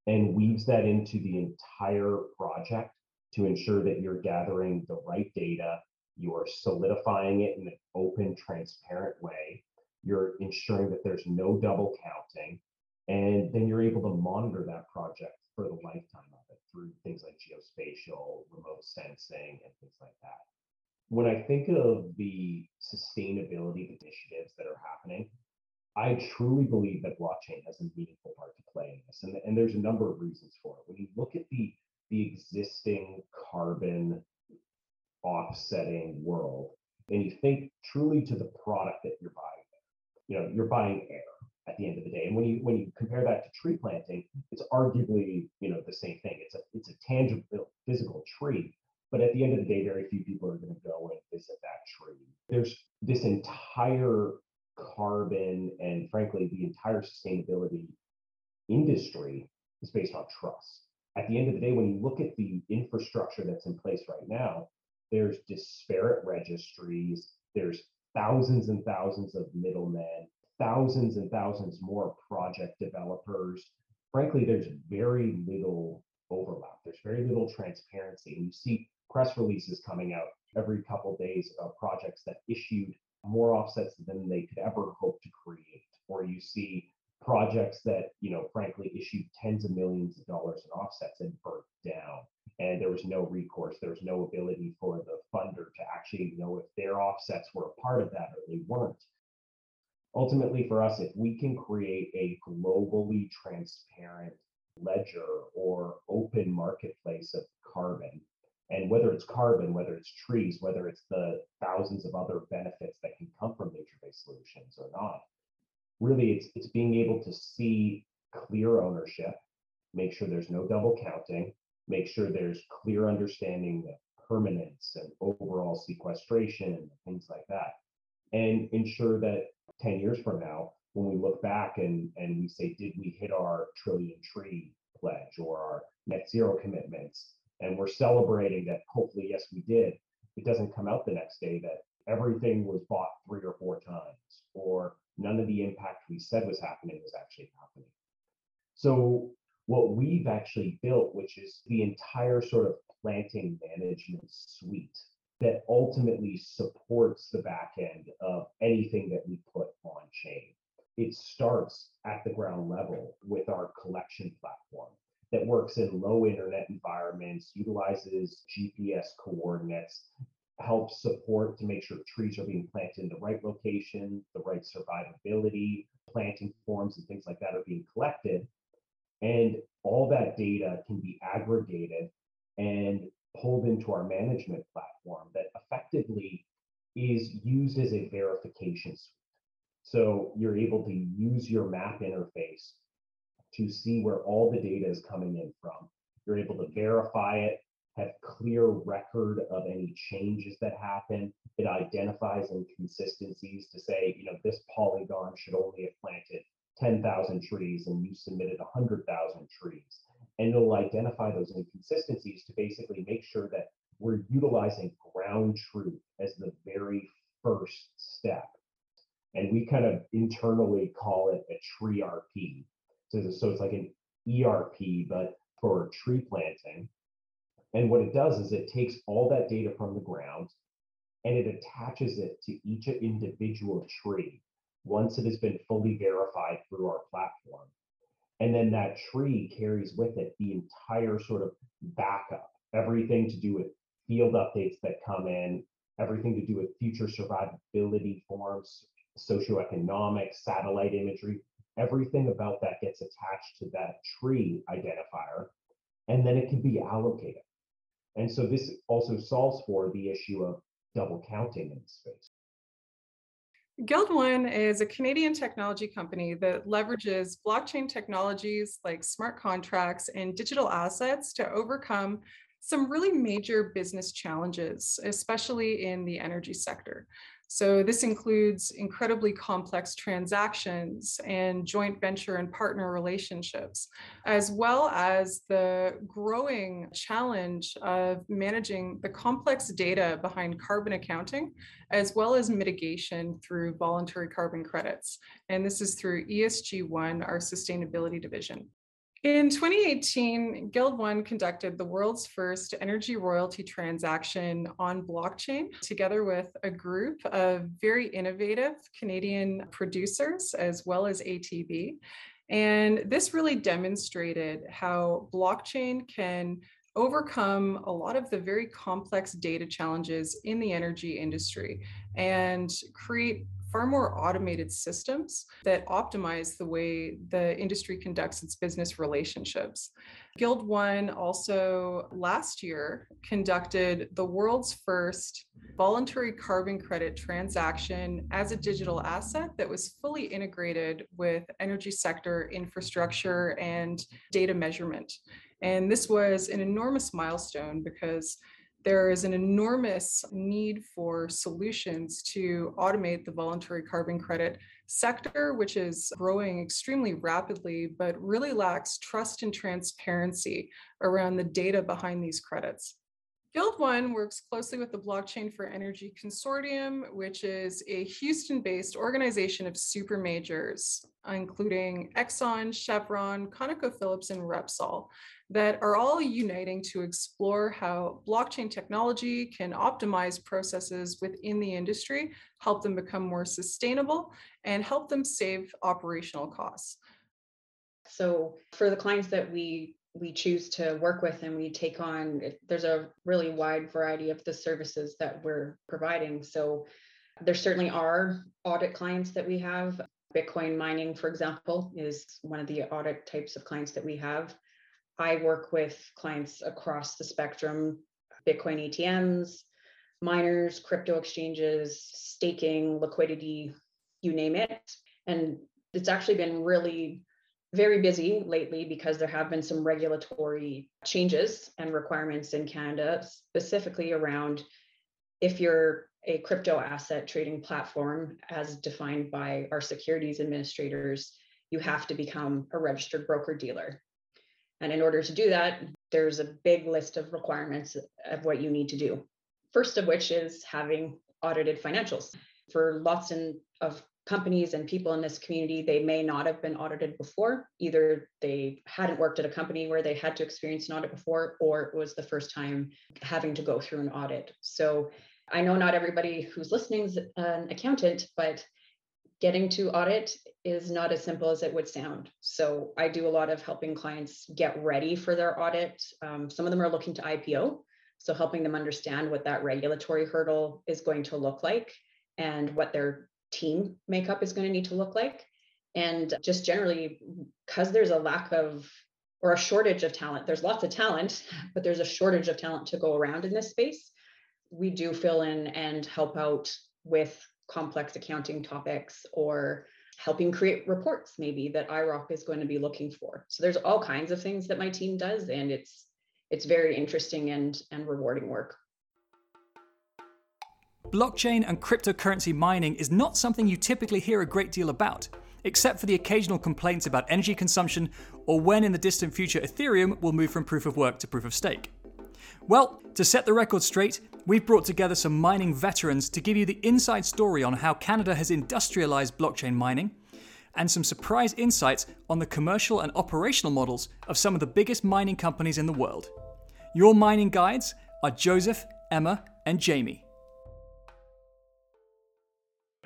and weaves that into the entire project to ensure that you're gathering the right data, you're solidifying it in an open, transparent way, you're ensuring that there's no double counting, and then you're able to monitor that project for the lifetime of it through things like geospatial, remote sensing, and things like that. When I think of the sustainability initiatives that are happening, I truly believe that blockchain has a meaningful part to play in this. And, and there's a number of reasons for it. When you look at the, the existing carbon offsetting world, and you think truly to the product that you're buying, you know, you're buying air at the end of the day. And when you when you compare that to tree planting, it's arguably you know the same thing. It's a it's a tangible physical tree, but at the end of the day, very few people are going to go and visit that tree. There's this entire carbon and frankly the entire sustainability industry is based on trust. At the end of the day, when you look at the infrastructure that's in place right now, there's disparate registries, there's thousands and thousands of middlemen, thousands and thousands more project developers. Frankly, there's very little overlap. There's very little transparency. And you see press releases coming out every couple days about projects that issued more offsets than they could ever hope to create. Or you see projects that, you know, frankly issued tens of millions of dollars in offsets and burnt down. And there was no recourse. There was no ability for the funder to actually know if their offsets were a part of that or they weren't ultimately for us, if we can create a globally transparent ledger or open marketplace of carbon, and whether it's carbon, whether it's trees, whether it's the thousands of other benefits that can come from nature-based solutions or not, really it's it's being able to see clear ownership, make sure there's no double counting, make sure there's clear understanding of permanence and overall sequestration and things like that, and ensure that 10 years from now, when we look back and, and we say, did we hit our trillion tree pledge or our net zero commitments? And we're celebrating that hopefully, yes, we did. It doesn't come out the next day that everything was bought three or four times, or none of the impact we said was happening was actually happening. So, what we've actually built, which is the entire sort of planting management suite that ultimately supports the back end of anything that we put on chain. It starts at the ground level with our collection platform that works in low internet environments, utilizes GPS coordinates, helps support to make sure trees are being planted in the right location, the right survivability, planting forms, and things like that are being collected. And all that data can be aggregated and pulled into our management platform that effectively is used as a verification suite. So you're able to use your map interface to see where all the data is coming in from. You're able to verify it, have clear record of any changes that happen. It identifies inconsistencies to say, you know, this polygon should only have planted 10,000 trees and you submitted 100,000 trees. and it'll identify those inconsistencies to basically make sure that we're utilizing ground truth as the very first step. And we kind of internally call it a tree RP. So, it's like an ERP, but for tree planting. And what it does is it takes all that data from the ground and it attaches it to each individual tree once it has been fully verified through our platform. And then that tree carries with it the entire sort of backup, everything to do with field updates that come in, everything to do with future survivability forms, socioeconomic, satellite imagery, everything about that gets attached to that tree identifier, and then it can be allocated. And so this also solves for the issue of double counting in space. Guild One is a Canadian technology company that leverages blockchain technologies like smart contracts and digital assets to overcome some really major business challenges, especially in the energy sector. So this includes incredibly complex transactions and joint venture and partner relationships, as well as the growing challenge of managing the complex data behind carbon accounting, as well as mitigation through voluntary carbon credits. And this is through ESG One, our sustainability division. In 2018, Guild One conducted the world's first energy royalty transaction on blockchain, together with a group of very innovative Canadian producers, as well as ATB. And this really demonstrated how blockchain can overcome a lot of the very complex data challenges in the energy industry and create far more automated systems that optimize the way the industry conducts its business relationships. Guild One also last year conducted the world's first voluntary carbon credit transaction as a digital asset that was fully integrated with energy sector infrastructure and data measurement. And this was an enormous milestone because there is an enormous need for solutions to automate the voluntary carbon credit sector, which is growing extremely rapidly, but really lacks trust and transparency around the data behind these credits. Guild One works closely with the Blockchain for Energy Consortium, which is a Houston based organization of super majors, including Exxon, Chevron, ConocoPhillips, and Repsol, that are all uniting to explore how blockchain technology can optimize processes within the industry, help them become more sustainable, and help them save operational costs. So, for the clients that we we choose to work with and we take on there's a really wide variety of the services that we're providing. So there certainly are audit clients that we have. Bitcoin mining for example is one of the audit types of clients that we have. I work with clients across the spectrum bitcoin atms miners crypto exchanges staking liquidity you name it. And it's actually been really very busy lately because there have been some regulatory changes and requirements in Canada, specifically around if you're a crypto asset trading platform as defined by our securities administrators, you have to become a registered broker dealer. And in order to do that, there's a big list of requirements of what you need to do. First of which is having audited financials. For lots and of companies and people in this community, they may not have been audited before. Either they hadn't worked at a company where they had to experience an audit before, or it was the first time having to go through an audit. So I know not everybody who's listening is an accountant, but getting to audit is not as simple as it would sound. So I do a lot of helping clients get ready for their audit. Um, some of them are looking to IPO. So helping them understand what that regulatory hurdle is going to look like and what their team makeup is going to need to look like. And just generally, because there's a lack of or a shortage of talent, there's lots of talent, but there's a shortage of talent to go around in this space. We do fill in and help out with complex accounting topics or helping create reports maybe that IIROC is going to be looking for. So there's all kinds of things that my team does and it's it's very interesting and and rewarding work. Blockchain and cryptocurrency mining is not something you typically hear a great deal about. except for the occasional complaints about energy consumption or when in the distant future Ethereum will move from proof of work to proof of stake. Well, to set the record straight, we've brought together some mining veterans to give you the inside story on how Canada has industrialized blockchain mining and some surprise insights on the commercial and operational models of some of the biggest mining companies in the world. Your mining guides are Joseph, Emma, and Jamie.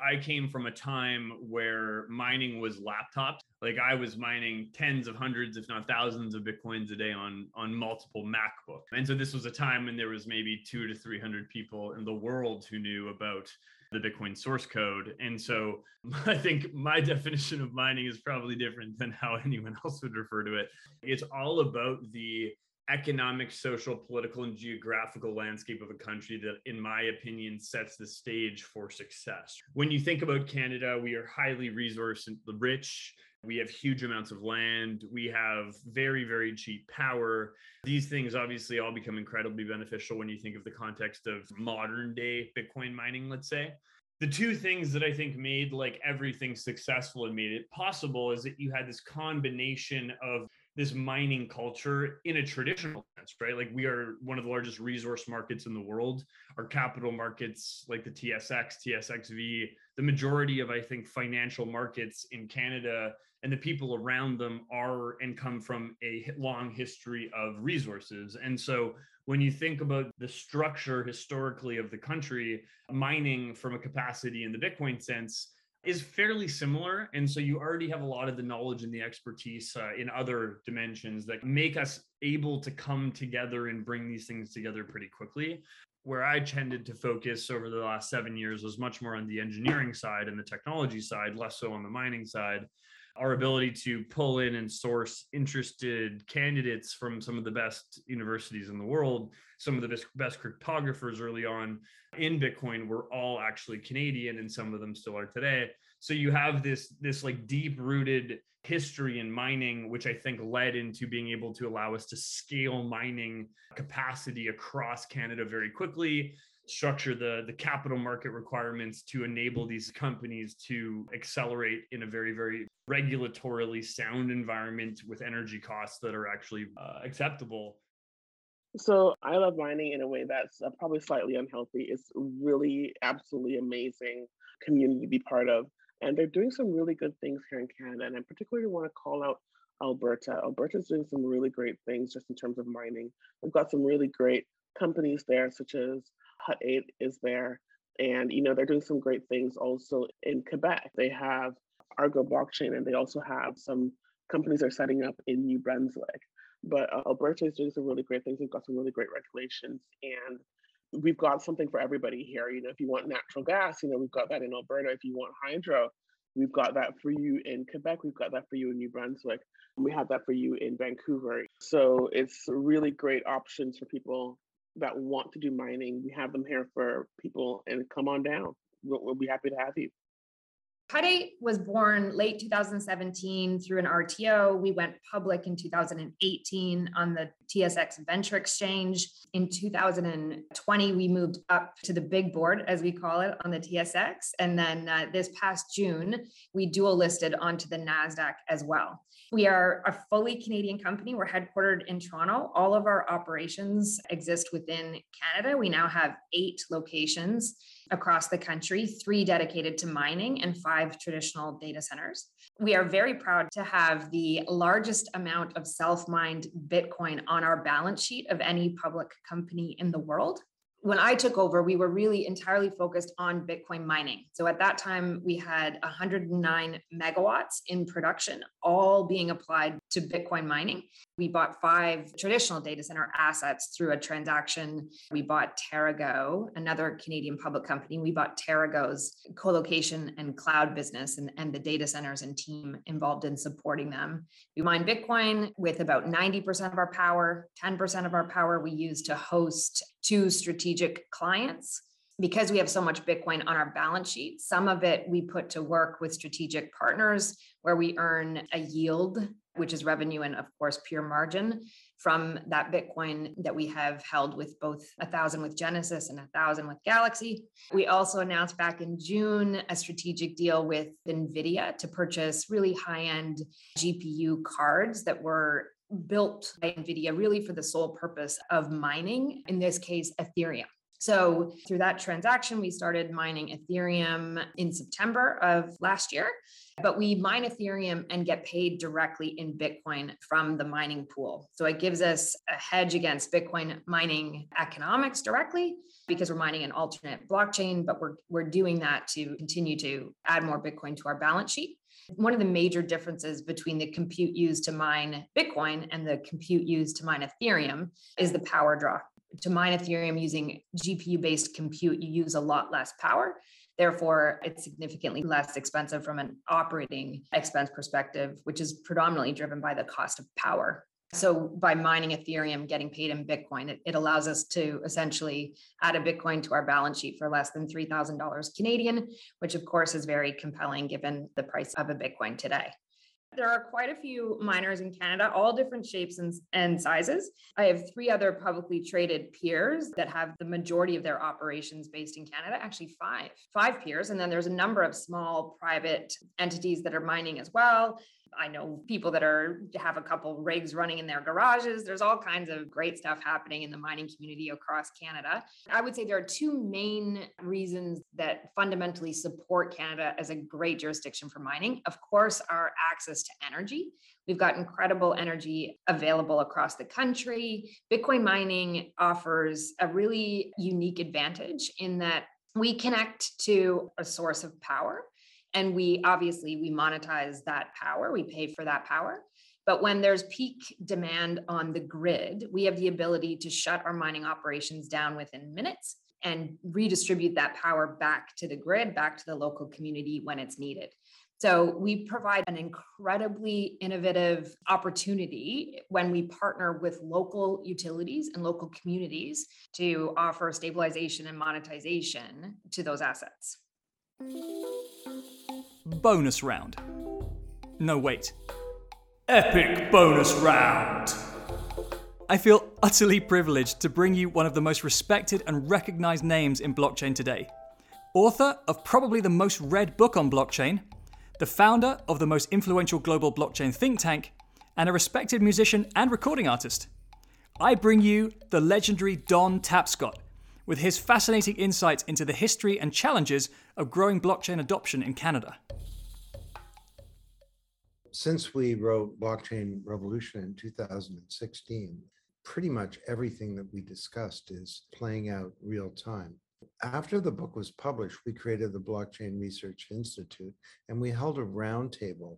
I came from a time where mining was laptops. Like I was mining tens of hundreds, if not thousands, of bitcoins a day on on multiple MacBook. And so this was a time when there was maybe two to three hundred people in the world who knew about the Bitcoin source code. And so I think my definition of mining is probably different than how anyone else would refer to it. It's all about the economic, social, political, and geographical landscape of a country that, in my opinion, sets the stage for success. When you think about Canada, we are highly resource rich. We have huge amounts of land. We have very, very cheap power. These things obviously all become incredibly beneficial when you think of the context of modern day Bitcoin mining, let's say. The two things that I think made like everything successful and made it possible is that you had this combination of this mining culture in a traditional sense, right? Like we are one of the largest resource markets in the world. Our capital markets, like the TSX, TSXV, the majority of, I think, financial markets in Canada and the people around them are and come from a long history of resources. And so when you think about the structure historically of the country, mining from a capacity in the Bitcoin sense is fairly similar. And so you already have a lot of the knowledge and the expertise uh, in other dimensions that make us able to come together and bring these things together pretty quickly. Where I tended to focus over the last seven years was much more on the engineering side and the technology side, less so on the mining side our ability to pull in and source interested candidates from some of the best universities in the world, some of the best, best cryptographers early on in Bitcoin were all actually Canadian, and some of them still are today. So you have this this like deep rooted history in mining, which I think led into being able to allow us to scale mining capacity across Canada very quickly structure the the capital market requirements to enable these companies to accelerate in a very very regulatorily sound environment with energy costs that are actually uh, acceptable. So i love mining in a way that's uh, probably slightly unhealthy. It's really absolutely amazing community to be part of. And they're doing some really good things here in canada. And i particularly want to call out alberta. Alberta's doing some really great things just in terms of mining. We've got some really great companies there such as Hut 8 is there. And, you know, they're doing some great things also in Quebec. They have Argo blockchain and they also have some companies are setting up in New Brunswick. But uh, Alberta is doing some really great things. We've got some really great regulations and we've got something for everybody here. You know, if you want natural gas, you know, we've got that in Alberta. If you want hydro, we've got that for you in Quebec. We've got that for you in New Brunswick. We have that for you in Vancouver. So it's really great options for people that want to do mining, we have them here for people and come on down. We'll, we'll be happy to have you. Hut 8 was born late 2017 through an RTO. We went public in 2018 on the TSX Venture Exchange. In 2020, we moved up to the big board, as we call it, on the TSX. And then uh, this past June, we dual listed onto the NASDAQ as well. We are a fully Canadian company. We're headquartered in Toronto. All of our operations exist within Canada. We now have eight locations across the country, three dedicated to mining and five traditional data centers. We are very proud to have the largest amount of self mined Bitcoin on our balance sheet of any public company in the world when I took over, we were really entirely focused on Bitcoin mining. So at that time, we had 109 megawatts in production, all being applied to Bitcoin mining. We bought five traditional data center assets through a transaction. We bought TeraGo, another Canadian public company. We bought TeraGo's co-location and cloud business and, and the data centers and team involved in supporting them. We mine Bitcoin with about 90% of our power, 10% of our power we use to host two strategic clients. because we have so much Bitcoin on our balance sheet, some of it we put to work with strategic partners where we earn a yield, which is revenue and, of course, pure margin from that Bitcoin that we have held with both a thousand with Genesis and a thousand with Galaxy. We also announced back in June a strategic deal with NVIDIA to purchase really high end GPU cards that were built by NVIDIA really for the sole purpose of mining, in this case, Ethereum. So, through that transaction, we started mining Ethereum in September of last year. But we mine Ethereum and get paid directly in Bitcoin from the mining pool. So it gives us a hedge against Bitcoin mining economics directly because we're mining an alternate blockchain, but we're, we're doing that to continue to add more Bitcoin to our balance sheet. One of the major differences between the compute used to mine Bitcoin and the compute used to mine Ethereum is the power draw to mine Ethereum using GPU based compute, you use a lot less power. Therefore, it's significantly less expensive from an operating expense perspective, which is predominantly driven by the cost of power. So, by mining Ethereum, getting paid in Bitcoin, it, it allows us to essentially add a Bitcoin to our balance sheet for less than $3,000 Canadian, which of course is very compelling given the price of a Bitcoin today. There are quite a few miners in Canada, all different shapes and, and, sizes. I have three other publicly traded peers that have the majority of their operations based in Canada, actually five, five peers. And then there's a number of small private entities that are mining as well. I know people that are have a couple rigs running in their garages. There's all kinds of great stuff happening in the mining community across Canada. I would say there are two main reasons that fundamentally support Canada as a great jurisdiction for mining. Of course, our access to energy. We've got incredible energy available across the country. Bitcoin mining offers a really unique advantage in that we connect to a source of power and we obviously we monetize that power we pay for that power. But when there's peak demand on the grid we have the ability to shut our mining operations down within minutes and redistribute that power back to the grid back to the local community when it's needed. So we provide an incredibly innovative opportunity when we partner with local utilities and local communities to offer stabilization and monetization to those assets bonus round. No, wait. Epic bonus round! I feel utterly privileged to bring you one of the most respected and recognized names in blockchain today. Author of probably the most read book on blockchain, the founder of the most influential global blockchain think tank, and a respected musician and recording artist. I bring you the legendary Don Tapscott with his fascinating insights into the history and challenges of growing blockchain adoption in Canada since we wrote Blockchain Revolution in 2016, pretty much everything that we discussed is playing out real time. After the book was published, we created the Blockchain Research Institute and we held a roundtable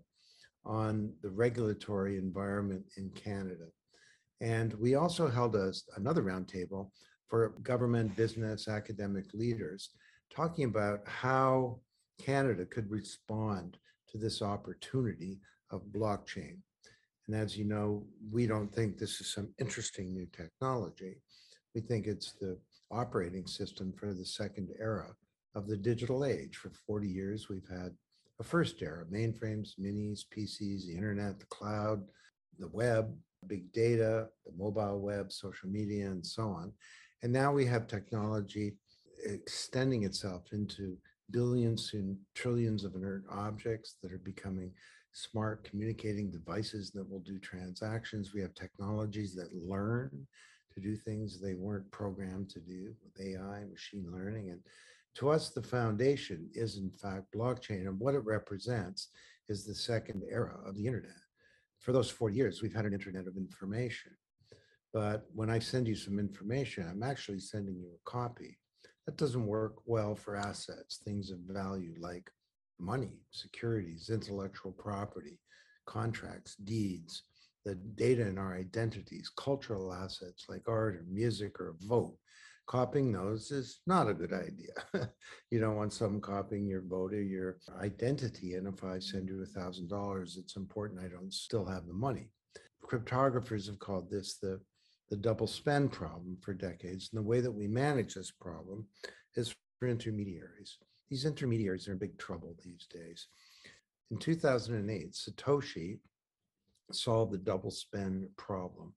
on the regulatory environment in Canada. And we also held a, another roundtable for government, business, academic leaders, talking about how Canada could respond to this opportunity of blockchain. And as you know, we don't think this is some interesting new technology. We think it's the operating system for the second era of the digital age. For 40 years, we've had a first era mainframes, minis, PCs, the internet, the cloud, the web, big data, the mobile web, social media, and so on. And now we have technology extending itself into billions and trillions of inert objects that are becoming smart communicating devices that will do transactions. We have technologies that learn to do things they weren't programmed to do with AI, machine learning. And to us, the foundation is, in fact, blockchain. And what it represents is the second era of the internet. For those 40 years, we've had an internet of information. But when I send you some information, I'm actually sending you a copy. That doesn't work well for assets, things of value like money, securities, intellectual property, contracts, deeds, the data in our identities, cultural assets like art or music or vote. Copying those is not a good idea. you don't want someone copying your vote or your identity. And if I send you a thousand dollars, it's important I don't still have the money. Cryptographers have called this the, the double spend problem for decades. And the way that we manage this problem is for intermediaries. These intermediaries are in big trouble these days. In 2008, Satoshi solved the double spend problem.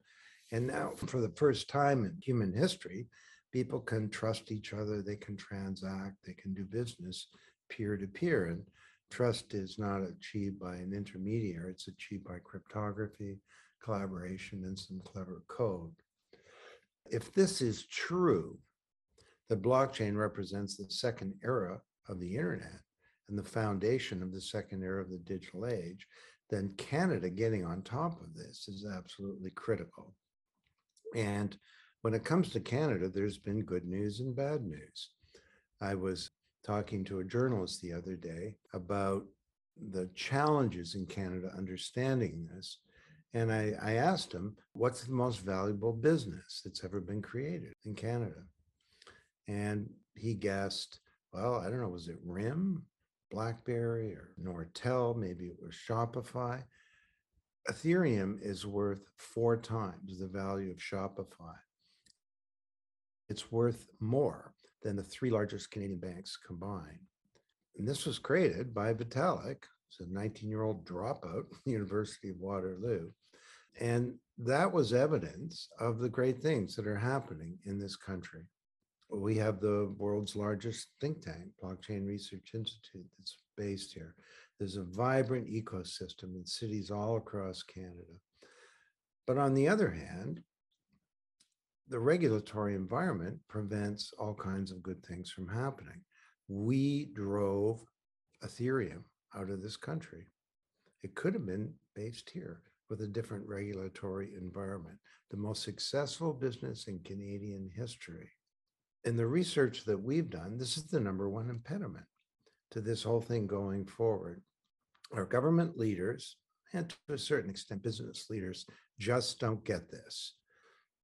And now, for the first time in human history, people can trust each other, they can transact, they can do business peer to peer. And trust is not achieved by an intermediary, it's achieved by cryptography, collaboration, and some clever code. If this is true, the blockchain represents the second era of the internet and the foundation of the second era of the digital age, then Canada getting on top of this is absolutely critical. And when it comes to Canada, there's been good news and bad news. I was talking to a journalist the other day about the challenges in Canada understanding this. And I, I asked him, what's the most valuable business that's ever been created in Canada? And he guessed, well, I don't know, was it RIM, BlackBerry, or Nortel? Maybe it was Shopify. Ethereum is worth four times the value of Shopify. It's worth more than the three largest Canadian banks combined. And this was created by Vitalik, a 19 year old dropout, University of Waterloo. And that was evidence of the great things that are happening in this country. We have the world's largest think tank, Blockchain Research Institute, that's based here. There's a vibrant ecosystem in cities all across Canada. But on the other hand, the regulatory environment prevents all kinds of good things from happening. We drove Ethereum out of this country. It could have been based here with a different regulatory environment, the most successful business in Canadian history. In the research that we've done, this is the number one impediment to this whole thing going forward. Our government leaders, and to a certain extent, business leaders, just don't get this.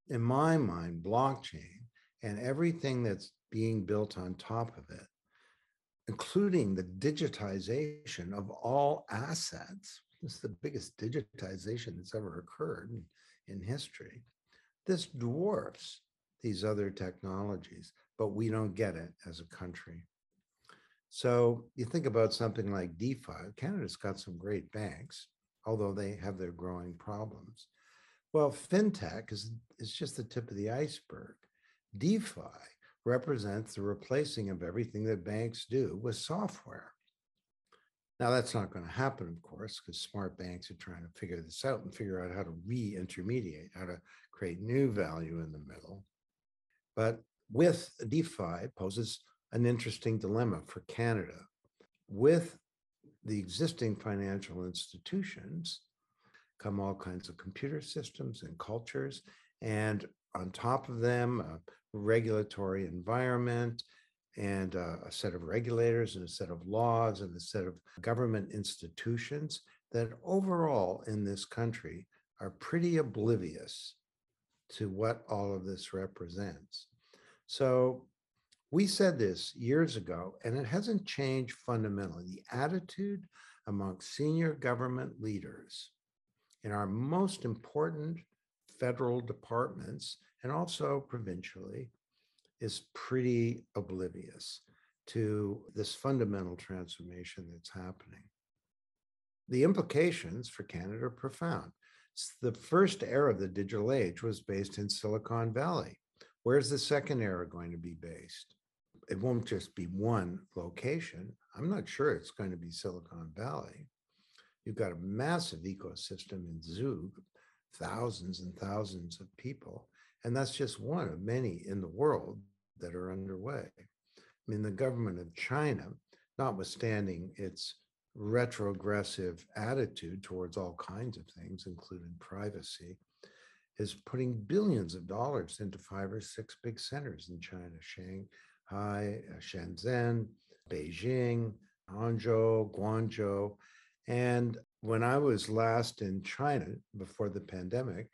In my mind, blockchain and everything that's being built on top of it, including the digitization of all assets, this is the biggest digitization that's ever occurred in, history. This dwarfs these other technologies, but we don't get it as a country. So you think about something like DeFi, Canada's got some great banks, although they have their growing problems. Well, fintech is, is just the tip of the iceberg. DeFi represents the replacing of everything that banks do with software. Now, that's not going to happen, of course, because smart banks are trying to figure this out and figure out how to re intermediate, how to create new value in the middle. But with DeFi poses an interesting dilemma for Canada. With the existing financial institutions come all kinds of computer systems and cultures. And on top of them, a regulatory environment and uh, a set of regulators and a set of laws and a set of government institutions that overall in this country are pretty oblivious to what all of this represents. So we said this years ago, and it hasn't changed fundamentally. The attitude among senior government leaders in our most important federal departments and also provincially is pretty oblivious to this fundamental transformation that's happening. The implications for Canada are profound. The first era of the digital age was based in Silicon Valley. Where's the second era going to be based? it won't just be one location. I'm not sure it's going to be Silicon Valley. You've got a massive ecosystem in Zug, thousands and thousands of people. And that's just one of many in the world that are underway. I mean, the government of China, notwithstanding its retrogressive attitude towards all kinds of things, including privacy, is putting billions of dollars into five or six big centers in China, Shanghai, uh, Shenzhen, Beijing, Hangzhou, Guangzhou. And when I was last in China before the pandemic,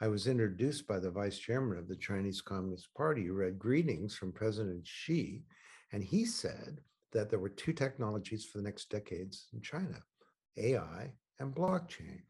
I was introduced by the vice chairman of the Chinese Communist Party who read greetings from President Xi. And he said that there were two technologies for the next decades in China AI and blockchain.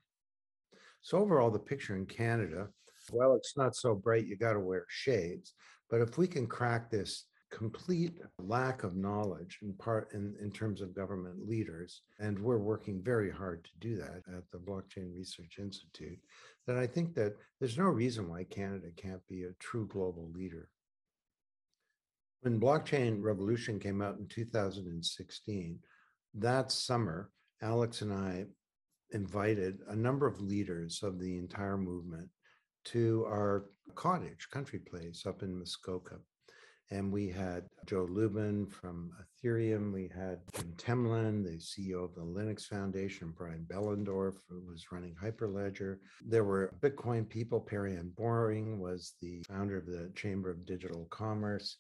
So, overall, the picture in Canada, well, it's not so bright, you got to wear shades. But if we can crack this complete lack of knowledge in part in, in terms of government leaders. And we're working very hard to do that at the Blockchain Research Institute. then I think that there's no reason why Canada can't be a true global leader. When Blockchain Revolution came out in 2016, that summer, Alex and I invited a number of leaders of the entire movement to our cottage country place up in Muskoka. And we had Joe Lubin from Ethereum. We had Jim Zemlin, the CEO of the Linux Foundation, Brian Behlendorf who was running Hyperledger. There were Bitcoin people. Perianne Boring was the founder of the Chamber of Digital Commerce.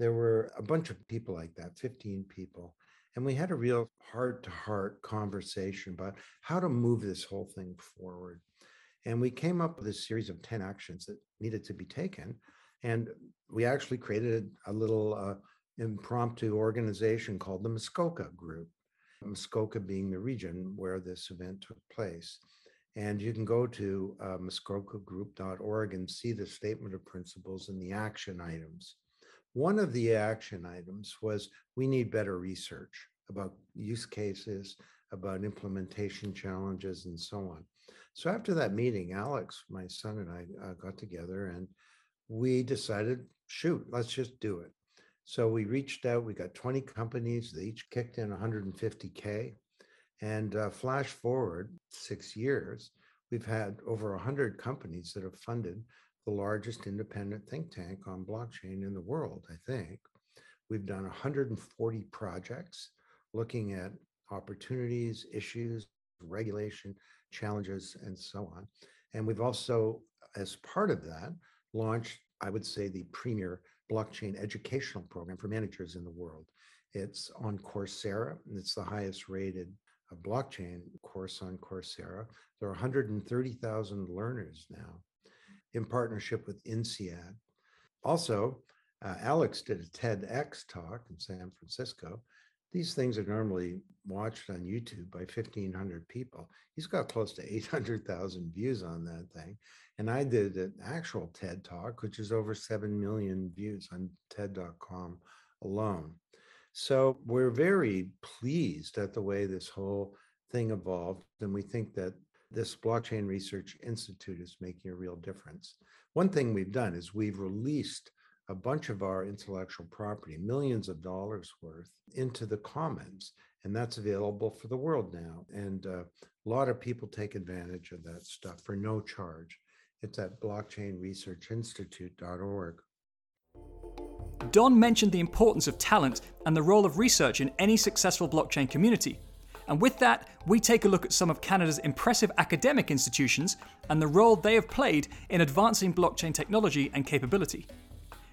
There were a bunch of people like that, 15 people. And we had a real heart to heart conversation about how to move this whole thing forward. And we came up with a series of 10 actions that needed to be taken. And we actually created a little uh, impromptu organization called the Muskoka Group, Muskoka being the region where this event took place. And you can go to uh, muskokagroup.org and see the statement of principles and the action items. One of the action items was we need better research about use cases, about implementation challenges, and so on. So after that meeting, Alex, my son, and I uh, got together and we decided, shoot, let's just do it. So we reached out, we got 20 companies, they each kicked in 150K. And uh, flash forward six years, we've had over 100 companies that have funded the largest independent think tank on blockchain in the world, I think. We've done 140 projects looking at opportunities, issues, regulation, challenges, and so on. And we've also, as part of that, launched, I would say, the premier blockchain educational program for managers in the world. It's on Coursera, and it's the highest rated blockchain course on Coursera. There are 130,000 learners now in partnership with INSEAD. Also, uh, Alex did a TEDx talk in San Francisco these things are normally watched on YouTube by 1,500 people. He's got close to 800,000 views on that thing. And I did an actual TED talk, which is over 7 million views on TED.com alone. So we're very pleased at the way this whole thing evolved. And we think that this Blockchain Research Institute is making a real difference. One thing we've done is we've released a bunch of our intellectual property, millions of dollars worth, into the commons. And that's available for the world now. And uh, a lot of people take advantage of that stuff for no charge. It's at blockchainresearchinstitute.org. Don mentioned the importance of talent and the role of research in any successful blockchain community. And with that, we take a look at some of Canada's impressive academic institutions and the role they have played in advancing blockchain technology and capability.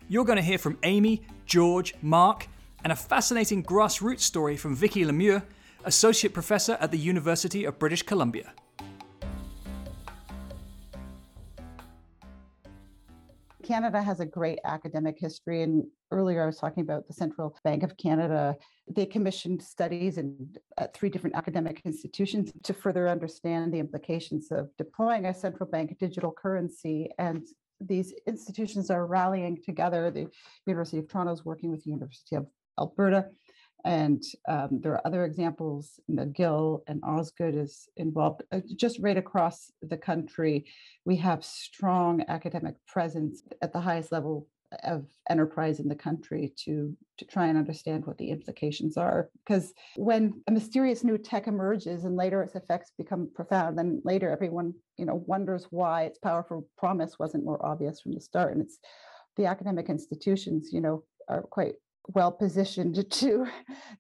You're going to hear from Amy, George, Mark, and a fascinating grassroots story from Vicky Lemieux, Associate Professor at the University of British Columbia. Canada has a great academic history. And earlier I was talking about the Central Bank of Canada. They commissioned studies in at three different academic institutions to further understand the implications of deploying a central bank digital currency. And these institutions are rallying together. The University of Toronto is working with the University of Alberta. And um, there are other examples. McGill and Osgoode is involved. Uh, just right across the country, we have strong academic presence at the highest level of enterprise in the country to to try and understand what the implications are because when a mysterious new tech emerges and later its effects become profound then later everyone you know wonders why its powerful promise wasn't more obvious from the start and it's the academic institutions you know are quite well positioned to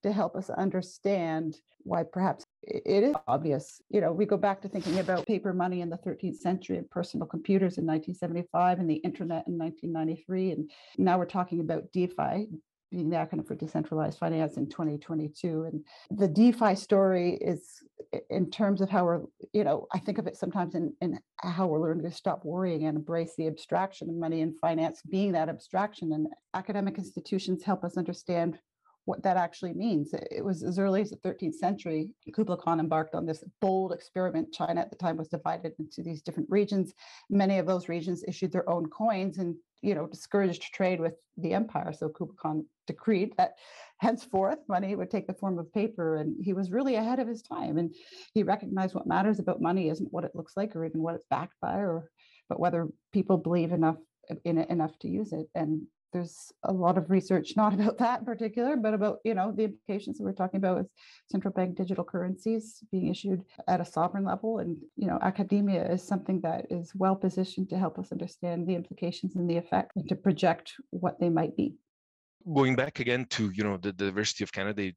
to help us understand why perhaps it is obvious. You know, we go back to thinking about paper money in the 13th century and personal computers in 1975 and the internet in 1993. And now we're talking about DeFi, being the acronym for decentralized finance in 2022. And the DeFi story is in terms of how we're, you know, I think of it sometimes in, in how we're learning to stop worrying and embrace the abstraction of money and finance being that abstraction. And academic institutions help us understand what that actually means. It was as early as the 13th century, Kublai Khan embarked on this bold experiment. China at the time was divided into these different regions. Many of those regions issued their own coins, and you know, discouraged trade with the empire. So Kublai Khan decreed that henceforth money would take the form of paper. And he was really ahead of his time. And he recognized what matters about money isn't what it looks like or even what it's backed by, or but whether people believe enough in it enough to use it. And there's a lot of research not about that in particular but about you know the implications that we're talking about with central bank digital currencies being issued at a sovereign level and you know academia is something that is well positioned to help us understand the implications and the effect and to project what they might be going back again to you know the diversity of canada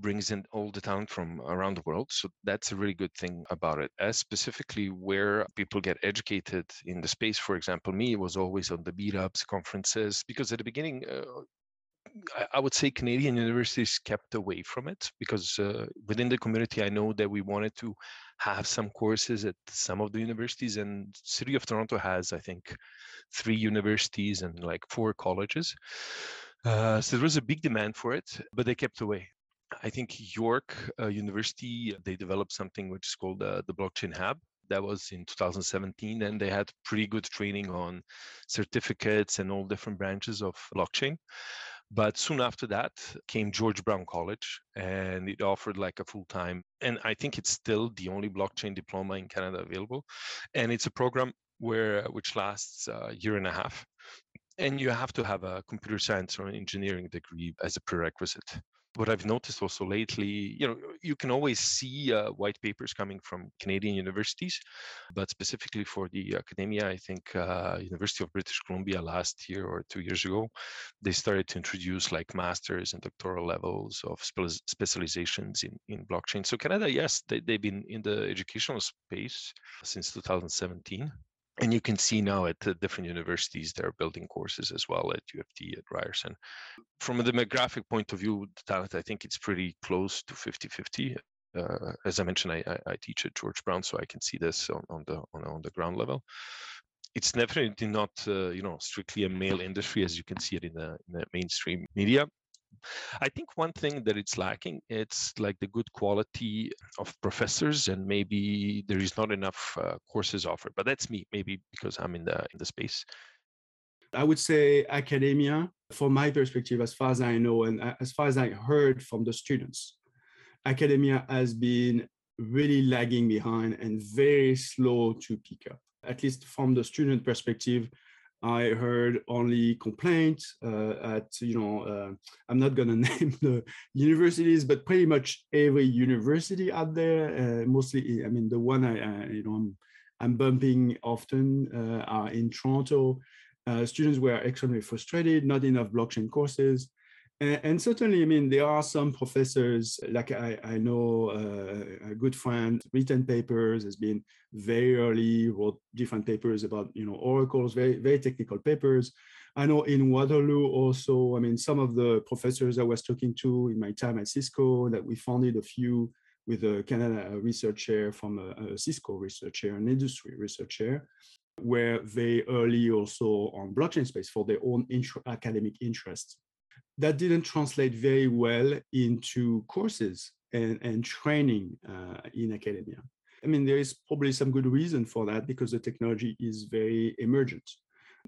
brings in all the talent from around the world. So that's a really good thing about it. As specifically where people get educated in the space, for example, me was always on the meetups, conferences, because at the beginning, uh, I would say Canadian universities kept away from it because uh, within the community, I know that we wanted to have some courses at some of the universities, and City of Toronto has, I think, three universities and like four colleges. Uh, so there was a big demand for it, but they kept away. I think York uh, University, they developed something which is called uh, the Blockchain Hub. That was in 2017, and they had pretty good training on certificates and all different branches of blockchain. But soon after that came George Brown College, and it offered like a full time, and I think it's still the only blockchain diploma in Canada available. And it's a program where which lasts a year and a half, and you have to have a computer science or an engineering degree as a prerequisite what I've noticed also lately, you know, you can always see uh, white papers coming from Canadian universities, but specifically for the academia, I think uh, University of British Columbia last year or two years ago, they started to introduce like masters and doctoral levels of spe- specializations in, in blockchain. So Canada, yes, they, they've been in the educational space since 2017 and you can see now at the different universities they're building courses as well at U of T at Ryerson. From a demographic point of view, the talent I think it's pretty close to 50-50. Uh, as I mentioned, I, I, I, teach at George Brown, so I can see this on, on the on, on, the ground level. It's definitely not uh, you know strictly a male industry as you can see it in the, in the mainstream media. I think one thing that it's lacking, it's like the good quality of professors, and maybe there is not enough uh, courses offered. But that's me, maybe because I'm in the in the space. I would say academia, from my perspective, as far as I know, and uh, as far as I heard from the students, academia has been really lagging behind and very slow to pick up. At least from the student perspective, I heard only complaints uh, at, you know, uh, I'm not going to name the universities, but pretty much every university out there, uh, mostly, I mean, the one I, you know, I'm, I'm bumping often uh, are in Toronto. Uh, students were extremely frustrated, not enough blockchain courses. And, and, certainly, I mean, there are some professors, like I, I know uh, a good friend, written papers, has been very early, wrote different papers about, you know, oracles, very, very technical papers. I know in Waterloo also, I mean, some of the professors I was talking to in my time at Cisco that we founded a few with a Canada research chair from a, a Cisco research chair, an industry research chair, were very early also on blockchain space for their own intra- academic interests that didn't translate very well into courses and, and training uh, in academia. I mean, there is probably some good reason for that because the technology is very emergent.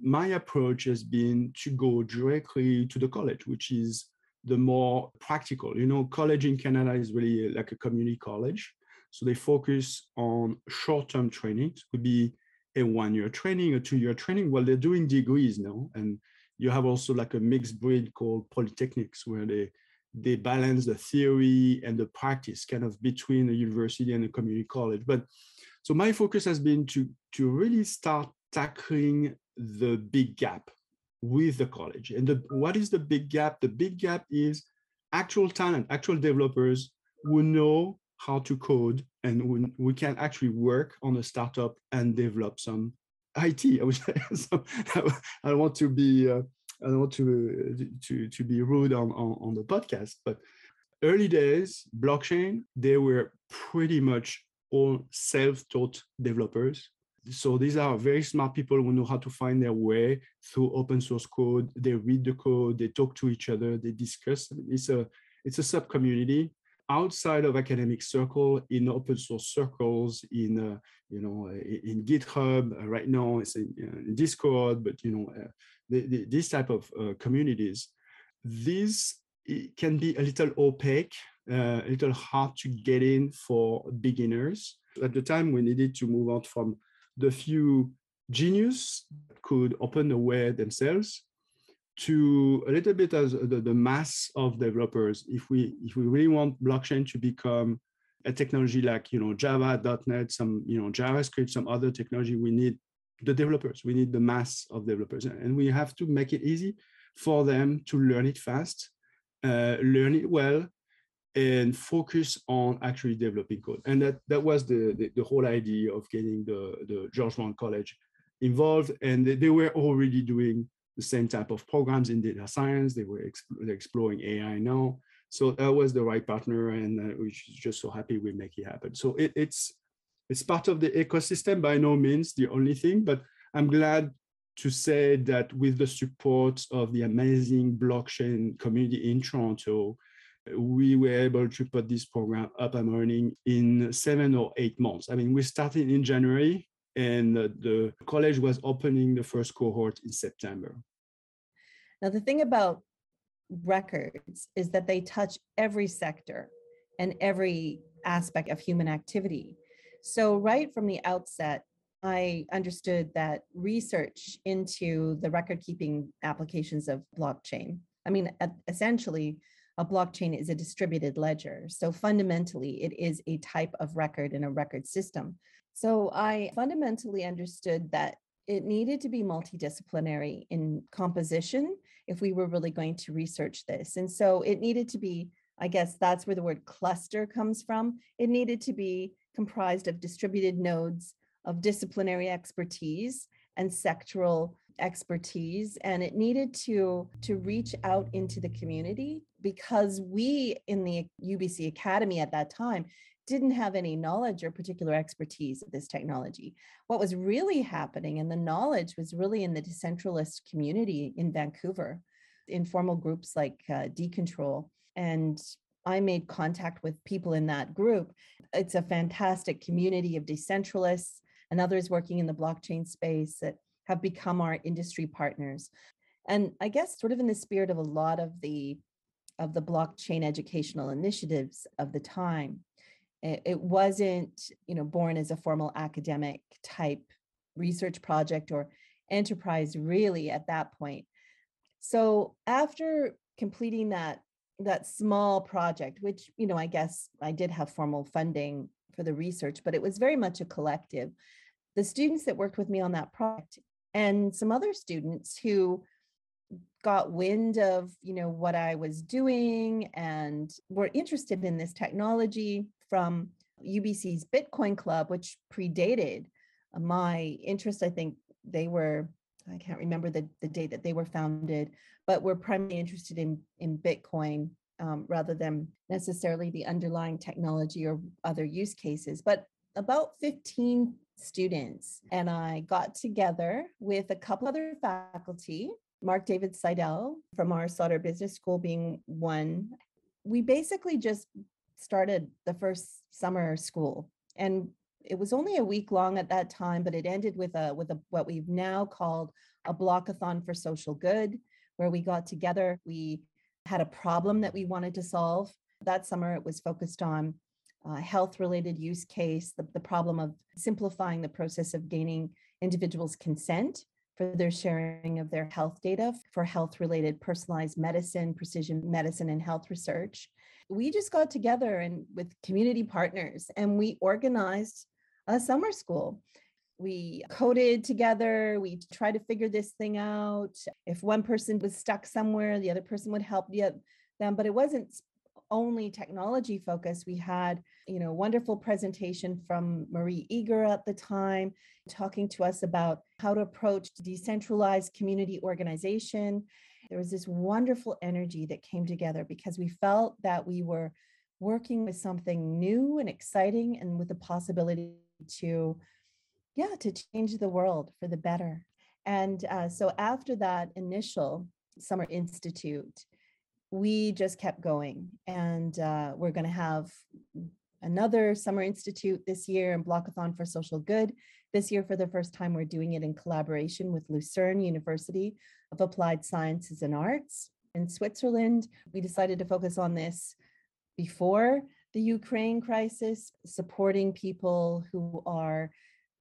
My approach has been to go directly to the college, which is the more practical. You know, college in Canada is really like a community college. So they focus on short term training. It could be a one year training, a two year training. Well, they're doing degrees now. And you have also like a mixed breed called polytechnics where they they balance the theory and the practice kind of between a university and a community college. But so my focus has been to to really start tackling the big gap with the college. And the, what is the big gap? The big gap is actual talent actual developers who know how to code and we, we can actually work on a startup and develop some IT. I would say. so I don't want to be uh, I don't want to uh, to to be rude on, on on the podcast, but early days blockchain they were pretty much all self-taught developers. So these are very smart people who know how to find their way through open source code. They read the code, they talk to each other, they discuss. It's a it's a sub community outside of academic circle in open source circles in uh, you know in github uh, right now it's in, uh, in, discord but you know uh, the, the, this type of uh, communities, these can be a little opaque, uh, a little hard to get in for beginners. At the time, we needed to move out from the few genius could open the way themselves to a little bit as the, the mass of developers. If we if we really want blockchain to become a technology like you know Java, .NET, some you know JavaScript, some other technology, we need the developers. We need the mass of developers, and we have to make it easy for them to learn it fast, uh, learn it well, and focus on actually developing code. And that that was the the, the whole idea of getting the the George Brown College involved, and they, they were already doing the same type of programs in data science. They were exp- exploring AI now. So that was the right partner, and uh, we're just so happy we make it happen. So it, it's it's part of the ecosystem, by no means the only thing, but I'm glad to say that with the support of the amazing blockchain community in Toronto, we were able to put this program up and running in seven or eight months. I mean, we started in January and the college was opening the first cohort in September. Now, the thing about records is that they touch every sector and every aspect of human activity. So, right from the outset, I understood that research into the record keeping applications of blockchain, I mean, essentially, a blockchain is a distributed ledger. So, fundamentally, it is a type of record in a record system. So, I fundamentally understood that it needed to be multidisciplinary in composition if we were really going to research this. And so, it needed to be I guess that's where the word cluster comes from. It needed to be comprised of distributed nodes of disciplinary expertise and sectoral expertise and it needed to to reach out into the community because we in the UBC Academy at that time didn't have any knowledge or particular expertise of this technology. What was really happening and the knowledge was really in the decentralist community in Vancouver, informal groups like uh, Decentral. And I made contact with people in that group. It's a fantastic community of decentralists and others working in the blockchain space that have become our industry partners. And I guess sort of in the spirit of a lot of the of the blockchain educational initiatives of the time, it, it wasn't, you know, born as a formal academic type research project or enterprise really at that point. So after completing that that small project, which, you know, I guess I did have formal funding for the research, but it was very much a collective. The students that worked with me on that project and some other students who got wind of you know what i was doing and were interested in this technology from ubc's bitcoin club which predated my interest i think they were i can't remember the, the date that they were founded but were primarily interested in in bitcoin um, rather than necessarily the underlying technology or other use cases but about 15 students and i got together with a couple other faculty Marc-David Seidel from our Sauder Business School being one. We basically just started the first summer school and it was only a week long at that time, but it ended with a with a what we've now called a blockathon for social good, where we got together. We had a problem that we wanted to solve. That summer, it was focused on uh, health related use case, the, the problem of simplifying the process of gaining individuals' consent for their sharing of their health data for health related personalized medicine, precision medicine, and health research. We just got together and with community partners and we organized a summer school. We coded together. We tried to figure this thing out. If one person was stuck somewhere, the other person would help them. But it wasn't only technology focused. We had, you know, wonderful presentation from Marie Eager at the time, talking to us about how to approach decentralized community organization. There was this wonderful energy that came together because we felt that we were working with something new and exciting and with the possibility to, yeah, to change the world for the better. And uh, so after that initial Summer Institute, we just kept going and uh, we're going to have another summer institute this year and blockathon for social good. This year for the first time we're doing it in collaboration with lucerne university of applied sciences and arts in switzerland. We decided to focus on this before the ukraine crisis supporting people who are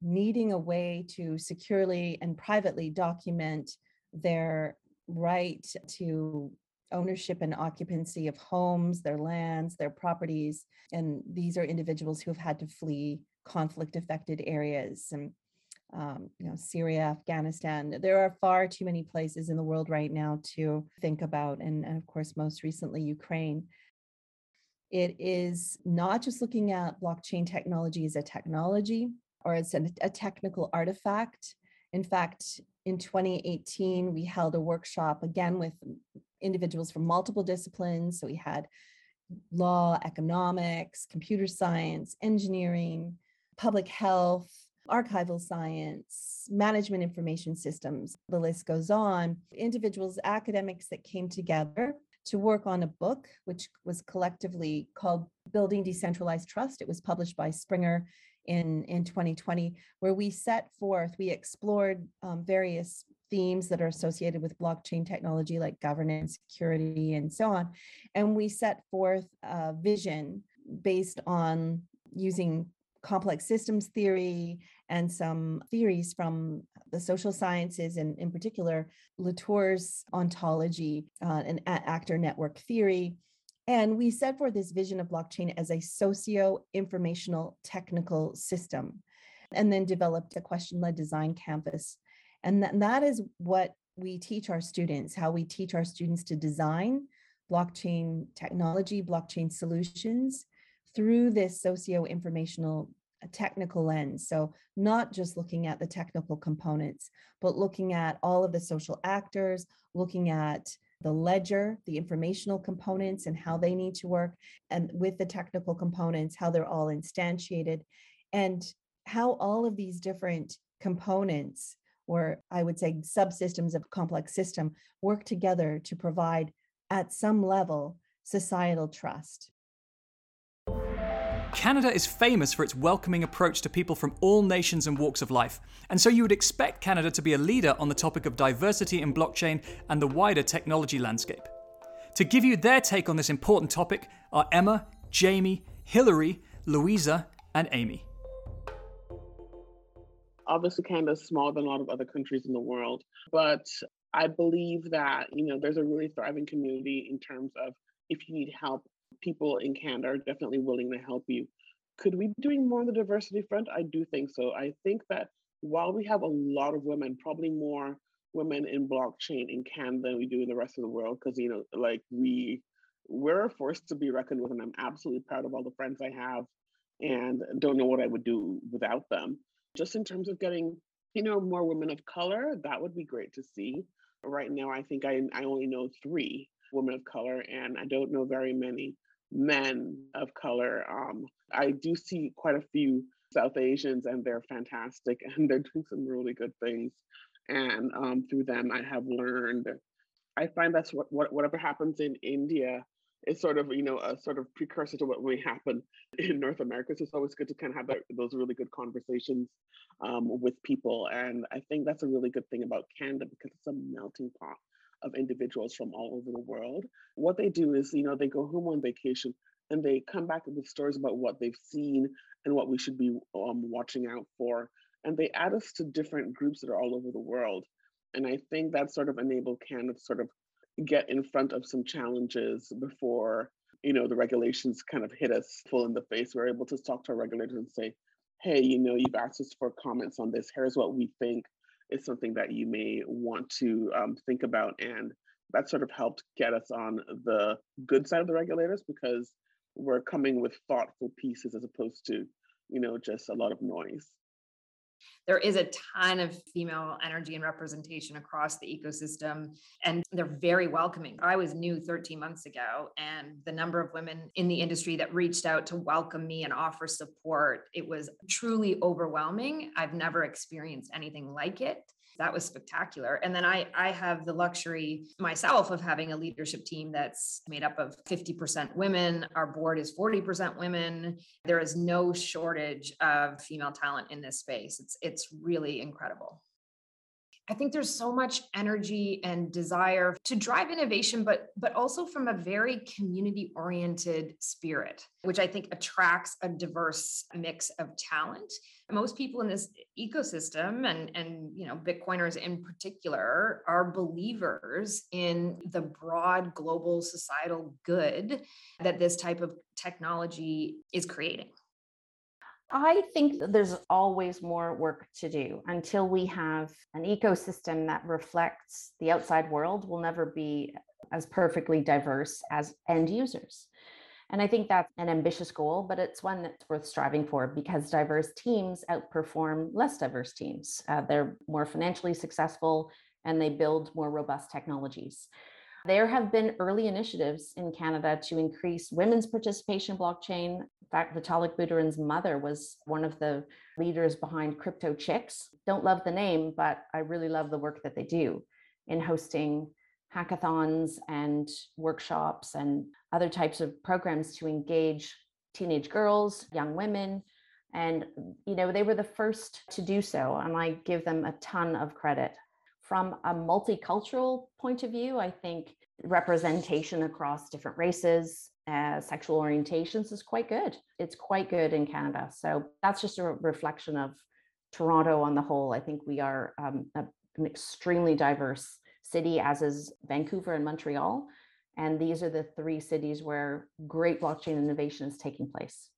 needing a way to securely and privately document their right to ownership and occupancy of homes, their lands, their properties. And these are individuals who have had to flee conflict affected areas and um, you know Syria, Afghanistan. There are far too many places in the world right now to think about, and, and of course, most recently Ukraine. It is not just looking at blockchain technology as a technology or as a, a technical artifact. In fact, in 2018, we held a workshop again with individuals from multiple disciplines. So we had law, economics, computer science, engineering, public health, archival science, management information systems, the list goes on. Individuals, academics that came together to work on a book, which was collectively called Building Decentralized Trust. It was published by Springer in, in 2020, where we set forth, we explored um, various themes that are associated with blockchain technology like governance, security, and so on. And we set forth a vision based on using complex systems theory and some theories from the social sciences and in particular Latour's ontology uh, and actor network theory and we set forth this vision of blockchain as a socio informational technical system, and then developed a question led design canvas. And that, is what we teach our students, how we teach our students to design blockchain technology, blockchain solutions through this socio informational uh, technical lens. So, not just looking at the technical components, but looking at all of the social actors, looking at the ledger, the informational components and how they need to work, and with the technical components, how they're all instantiated, and how all of these different components, or I would say subsystems of complex system, work together to provide at some level societal trust. Canada is famous for its welcoming approach to people from all nations and walks of life, and so you would expect Canada to be a leader on the topic of diversity in blockchain and the wider technology landscape. To give you their take on this important topic are Emma, Jamie, Hilary, Louisa, and Amy. Obviously, Canada is smaller than a lot of other countries in the world, but I believe that you know there's a really thriving community in terms of if you need help people in Canada are definitely willing to help you. Could we be doing more on the diversity front? I do think so. I think that while we have a lot of women, probably more women in blockchain in Canada than we do in the rest of the world, because you know, like we we're a force to be reckoned with, and I'm absolutely proud of all the friends I have, and don't know what I would do without them. Just in terms of getting, you know, more women of color, that would be great to see. Right now, I think I I only know three women of color, and I don't know very many men of color. Um, I do see quite a few South Asians, and they're fantastic, and they're doing some really good things. And um, through them, I have learned. I find that's what, what whatever happens in India is sort of you know a sort of precursor to what may happen in North America. So it's always good to kind of have that, those really good conversations um, with people, and I think that's a really good thing about Canada because it's a melting pot of individuals from all over the world. What they do is, you know, they go home on vacation and they come back with stories about what they've seen and what we should be um, watching out for. And they add us to different groups that are all over the world. And I think that sort of enabled Canada to sort of get in front of some challenges before, you know, the regulations kind of hit us full in the face. We're able to talk to our regulators and say, hey, you know, you've asked us for comments on this. Here's what we think is something that you may want to um, think about. And that sort of helped get us on the good side of the regulators because we're coming with thoughtful pieces as opposed to, you know, just a lot of noise there is a ton of female energy and representation across the ecosystem and they're very welcoming. I was new 13 months ago and the number of women in the industry that reached out to welcome me and offer support it was truly overwhelming. I've never experienced anything like it that was spectacular. And then I, I have the luxury myself of having a leadership team that's made up of 50% women. Our board is 40% women. There is no shortage of female talent in this space. It's, it's really incredible. I think there's so much energy and desire to drive innovation, but but also from a very community oriented spirit, which I think attracts a diverse mix of talent. Most people in this ecosystem and and you know Bitcoiners in particular are believers in the broad global societal good that this type of technology is creating. I think that there's always more work to do until we have an ecosystem that reflects the outside world. Will never be as perfectly diverse as end users. And I think that's an ambitious goal, but it's one that's worth striving for because diverse teams outperform less diverse teams. Uh, they're more financially successful and they build more robust technologies. There have been early initiatives in Canada to increase women's participation in blockchain. In fact, Vitalik Buterin's mother was one of the leaders behind Crypto Chicks. Don't love the name, but I really love the work that they do in hosting hackathons and workshops and other types of programs to engage teenage girls, young women. And, you know, they were the first to do so. And I give them a ton of credit. From a multicultural point of view, I think representation across different races, uh, sexual orientations is quite good. It's quite good in Canada. So that's just a reflection of Toronto on the whole. I think we are um, a, an extremely diverse city, as is Vancouver and Montreal. And these are the three cities where great blockchain innovation is taking place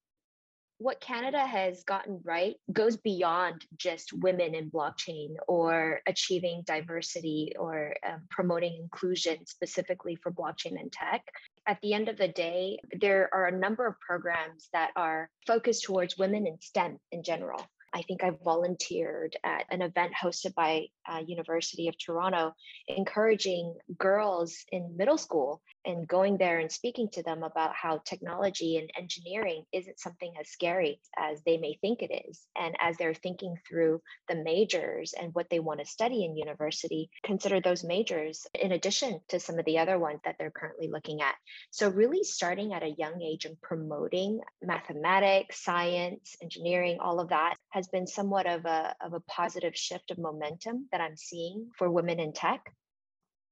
what Canada has gotten right goes beyond just women in blockchain or achieving diversity or um, promoting inclusion specifically for blockchain and tech. At the end of the day, there are a number of programs that are focused towards women in STEM in general. I think I volunteered at an event hosted by uh, University of Toronto, encouraging girls in middle school and going there and speaking to them about how technology and engineering isn't something as scary as they may think it is. And as they're thinking through the majors and what they want to study in university, consider those majors in addition to some of the other ones that they're currently looking at. So, really starting at a young age and promoting mathematics, science, engineering, all of that has been somewhat of a, of a positive shift of momentum that I'm seeing for women in tech.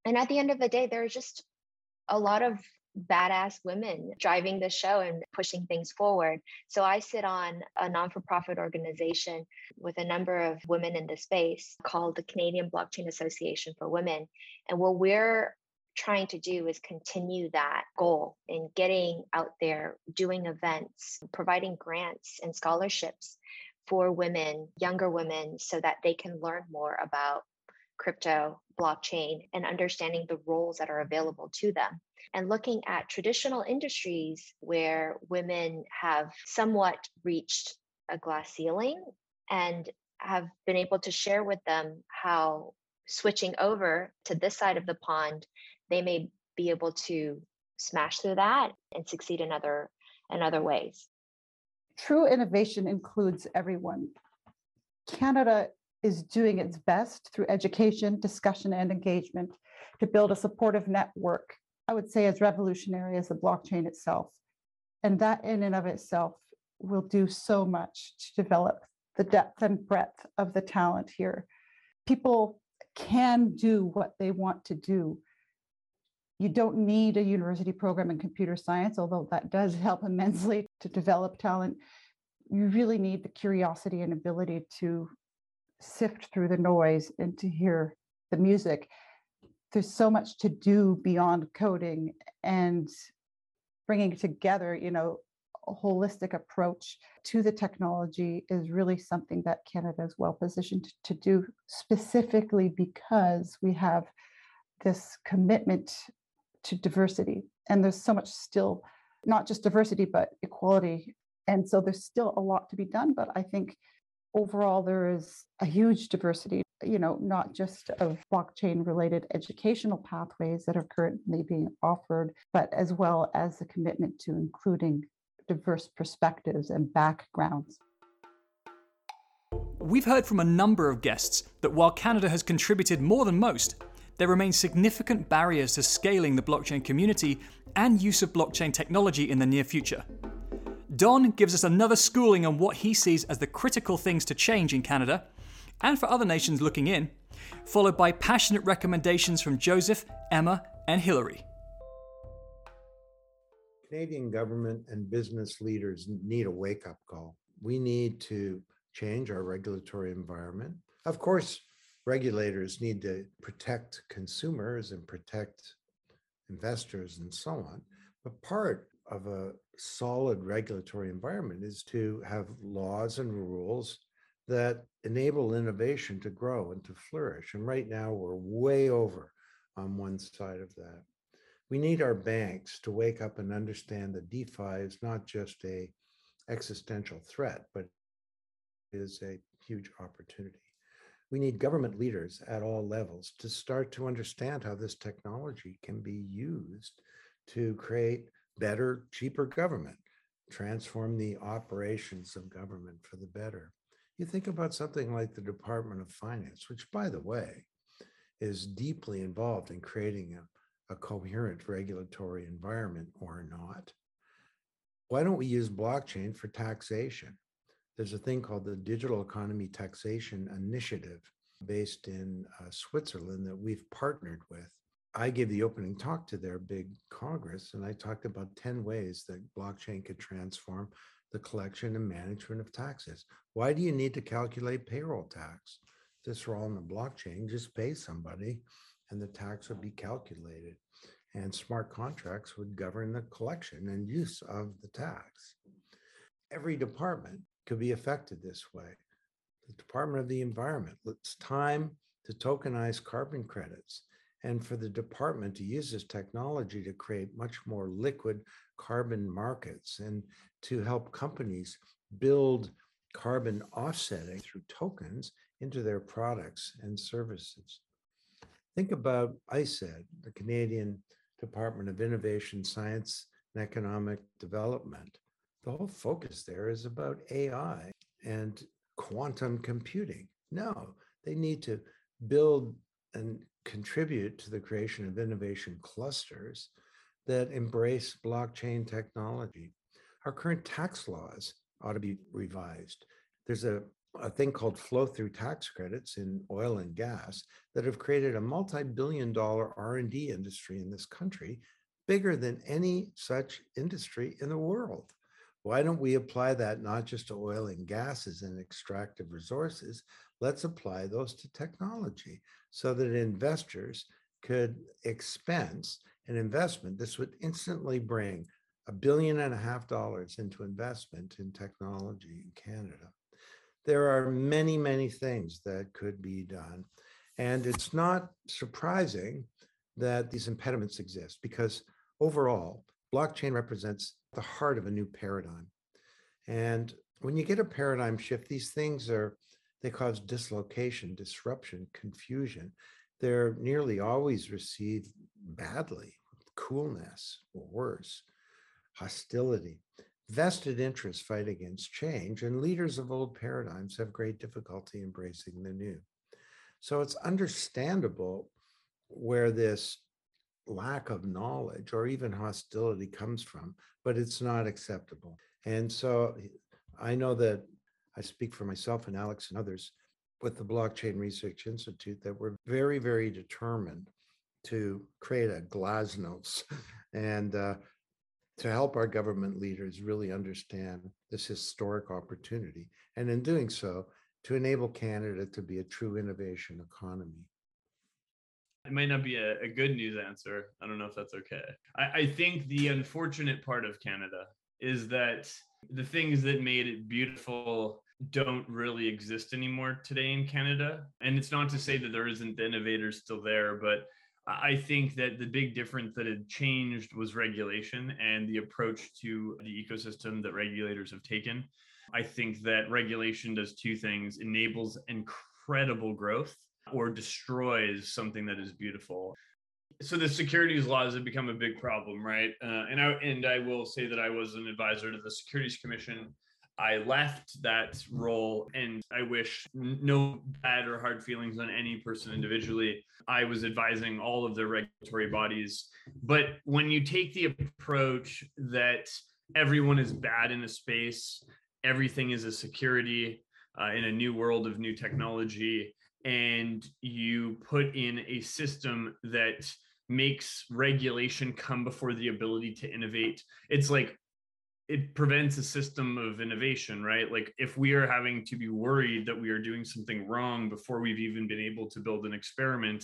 And at the end of the day, there are just a lot of badass women driving the show and pushing things forward. So I sit on a non for profit organization with a number of women in the space called the Canadian Blockchain Association for Women. And what we're trying to do is continue that goal in getting out there, doing events, providing grants and scholarships for women, younger women, so that they can learn more about crypto, blockchain, and understanding the roles that are available to them. And looking at traditional industries where women have somewhat reached a glass ceiling and have been able to share with them how switching over to this side of the pond, they may be able to smash through that and succeed in other in other ways. True innovation includes everyone. Canada is doing its best through education, discussion, and engagement to build a supportive network, I would say as revolutionary as the blockchain itself. And that, in and of itself, will do so much to develop the depth and breadth of the talent here. People can do what they want to do. You don't need a university program in computer science, although that does help immensely to develop talent. You really need the curiosity and ability to sift through the noise and to hear the music. There's so much to do beyond coding and bringing together, you know, a holistic approach to the technology is really something that Canada is well positioned to do, specifically because we have this commitment to diversity. And there's so much still, not just diversity, but equality. And so there's still a lot to be done. But I think overall there is a huge diversity you know not just of blockchain related educational pathways that are currently being offered but as well as the commitment to including diverse perspectives and backgrounds We've heard from a number of guests that while Canada has contributed more than most, there remain significant barriers to scaling the blockchain community and use of blockchain technology in the near future. Don gives us another schooling on what he sees as the critical things to change in Canada and for other nations looking in, followed by passionate recommendations from Joseph, Emma, and Hilary. Canadian government and business leaders need a wake up call. We need to change our regulatory environment. Of course, regulators need to protect consumers and protect investors and so on. But part of a solid regulatory environment is to have laws and rules that enable innovation to grow and to flourish. And right now, we're way over on one side of that. We need our banks to wake up and understand that DeFi is not just a existential threat, but is a huge opportunity. We need government leaders at all levels to start to understand how this technology can be used to create better, cheaper government, transform the operations of government for the better. You think about something like the Department of Finance, which, by the way, is deeply involved in creating a, a coherent regulatory environment or not. Why don't we use blockchain for taxation? There's a thing called the Digital Economy Taxation Initiative based in uh, Switzerland that we've partnered with. I gave the opening talk to their big Congress, and I talked about 10 ways that blockchain could transform the collection and management of taxes. Why do you need to calculate payroll tax? This are all in the blockchain, just pay somebody and the tax would be calculated. And smart contracts would govern the collection and use of the tax. Every department could be affected this way. The Department of the Environment, it's time to tokenize carbon credits and for the department to use this technology to create much more liquid carbon markets and to help companies build carbon offsetting through tokens into their products and services. Think about ISED, the Canadian Department of Innovation, Science, and Economic Development. The whole focus there is about AI and quantum computing. No, they need to build and contribute to the creation of innovation clusters that embrace blockchain technology. Our current tax laws ought to be revised. There's a, a thing called flow through tax credits in oil and gas that have created a multi-billion dollar R&D industry in this country, bigger than any such industry in the world. Why don't we apply that not just to oil and gases and extractive resources? Let's apply those to technology so that investors could expense an investment. This would instantly bring a billion and a half dollars into investment in technology in Canada. There are many, many things that could be done. And it's not surprising that these impediments exist because overall, blockchain represents the heart of a new paradigm. And when you get a paradigm shift, these things are, they cause dislocation, disruption, confusion. They're nearly always received badly, coolness, or worse hostility. Vested interests fight against change, and leaders of old paradigms have great difficulty embracing the new. So it's understandable where this lack of knowledge or even hostility comes from, but it's not acceptable. And so I know that I speak for myself and Alex and others with the Blockchain Research Institute that we're very, very determined to create a glasnost and uh, to help our government leaders really understand this historic opportunity. And in doing so, to enable Canada to be a true innovation economy. It might not be a, a good news answer. I don't know if that's okay. I, I think the unfortunate part of Canada is that the things that made it beautiful don't really exist anymore today in Canada. And it's not to say that there isn't the innovators still there, but I think that the big difference that had changed was regulation and the approach to the ecosystem that regulators have taken. I think that regulation does two things enables incredible growth or destroys something that is beautiful. So the securities laws have become a big problem, right? Uh, and I and I will say that I was an advisor to the Securities Commission I left that role and I wish no bad or hard feelings on any person individually. I was advising all of the regulatory bodies. But when you take the approach that everyone is bad in a space, everything is a security uh, in a new world of new technology, and you put in a system that makes regulation come before the ability to innovate, it's like it prevents a system of innovation, right? Like if we are having to be worried that we are doing something wrong before we've even been able to build an experiment,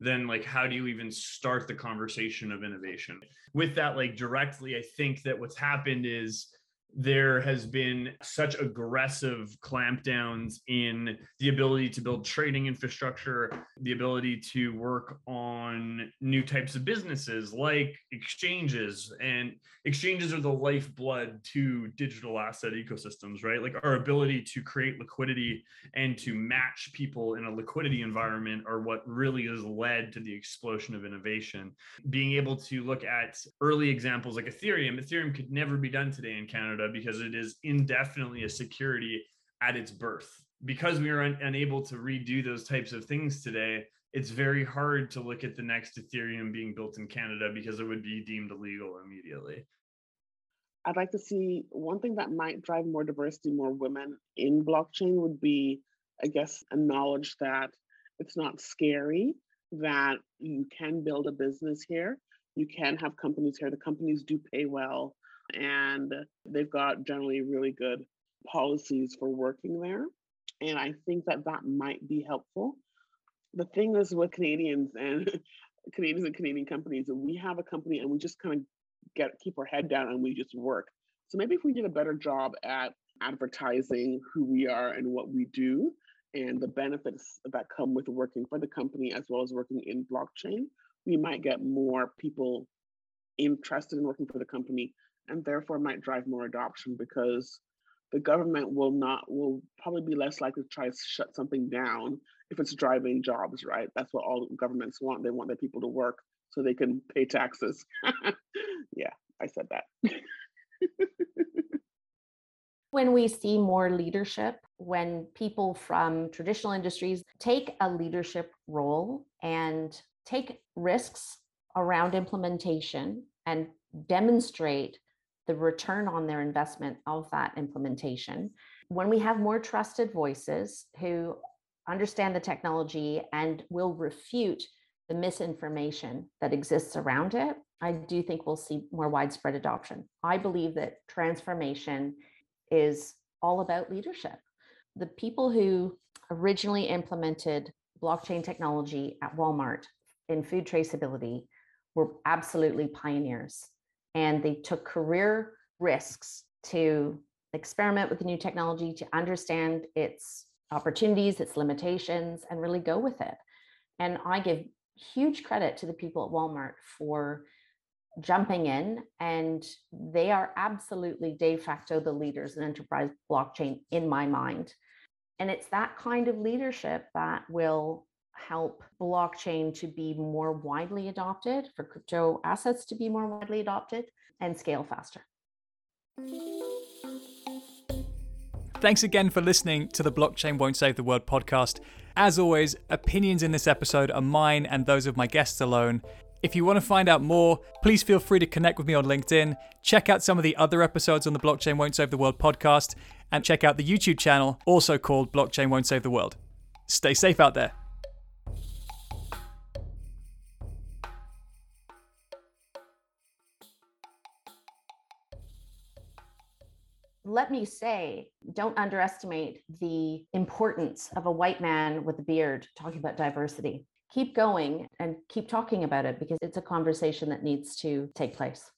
then like how do you even start the conversation of innovation? With that, like directly, I think that what's happened is there has been such aggressive clampdowns in the ability to build trading infrastructure, the ability to work on new types of businesses like exchanges. And exchanges are the lifeblood to digital asset ecosystems, right? Like our ability to create liquidity and to match people in a liquidity environment are what really has led to the explosion of innovation. Being able to look at early examples like Ethereum, Ethereum could never be done today in Canada Canada because it is indefinitely a security at its birth. Because we are un- unable to redo those types of things today, it's very hard to look at the next Ethereum being built in Canada because it would be deemed illegal immediately. I'd like to see one thing that might drive more diversity, more women in blockchain would be, I guess, a knowledge that it's not scary, that you can build a business here, you can have companies here, the companies do pay well, and they've got generally really good policies for working there. And I think that that might be helpful. The thing is with Canadians and Canadians and Canadian companies, we have a company and we just kind of get keep our head down and we just work. So maybe if we did a better job at advertising who we are and what we do and the benefits that come with working for the company as well as working in blockchain, we might get more people interested in working for the company and therefore might drive more adoption because the government will not will probably be less likely to try to shut something down if it's driving jobs right? That's what all governments want. They want their people to work so they can pay taxes. Yeah i said that. When we see more leadership when people from traditional industries take a leadership role and take risks around implementation and demonstrate the return on their investment of that implementation. When we have more trusted voices who understand the technology and will refute the misinformation that exists around it, I do think we'll see more widespread adoption. I believe that transformation is all about leadership. The people who originally implemented blockchain technology at Walmart in food traceability were absolutely pioneers and they took career risks to experiment with the new technology, to understand its opportunities, its limitations, and really go with it. And I give huge credit to the people at Walmart for jumping in, and they are absolutely de facto the leaders in enterprise blockchain in my mind. And it's that kind of leadership that will help blockchain to be more widely adopted, for crypto assets to be more widely adopted, and scale faster. Thanks again for listening to the Blockchain Won't Save the World podcast. As always, opinions in this episode are mine and those of my guests alone. If you want to find out more, please feel free to connect with me on LinkedIn. Check out some of the other episodes on the Blockchain Won't Save the World podcast, and check out the YouTube channel, also called Blockchain Won't Save the World. Stay safe out there. Let me say, don't underestimate the importance of a white man with a beard talking about diversity. Keep going and keep talking about it because it's a conversation that needs to take place.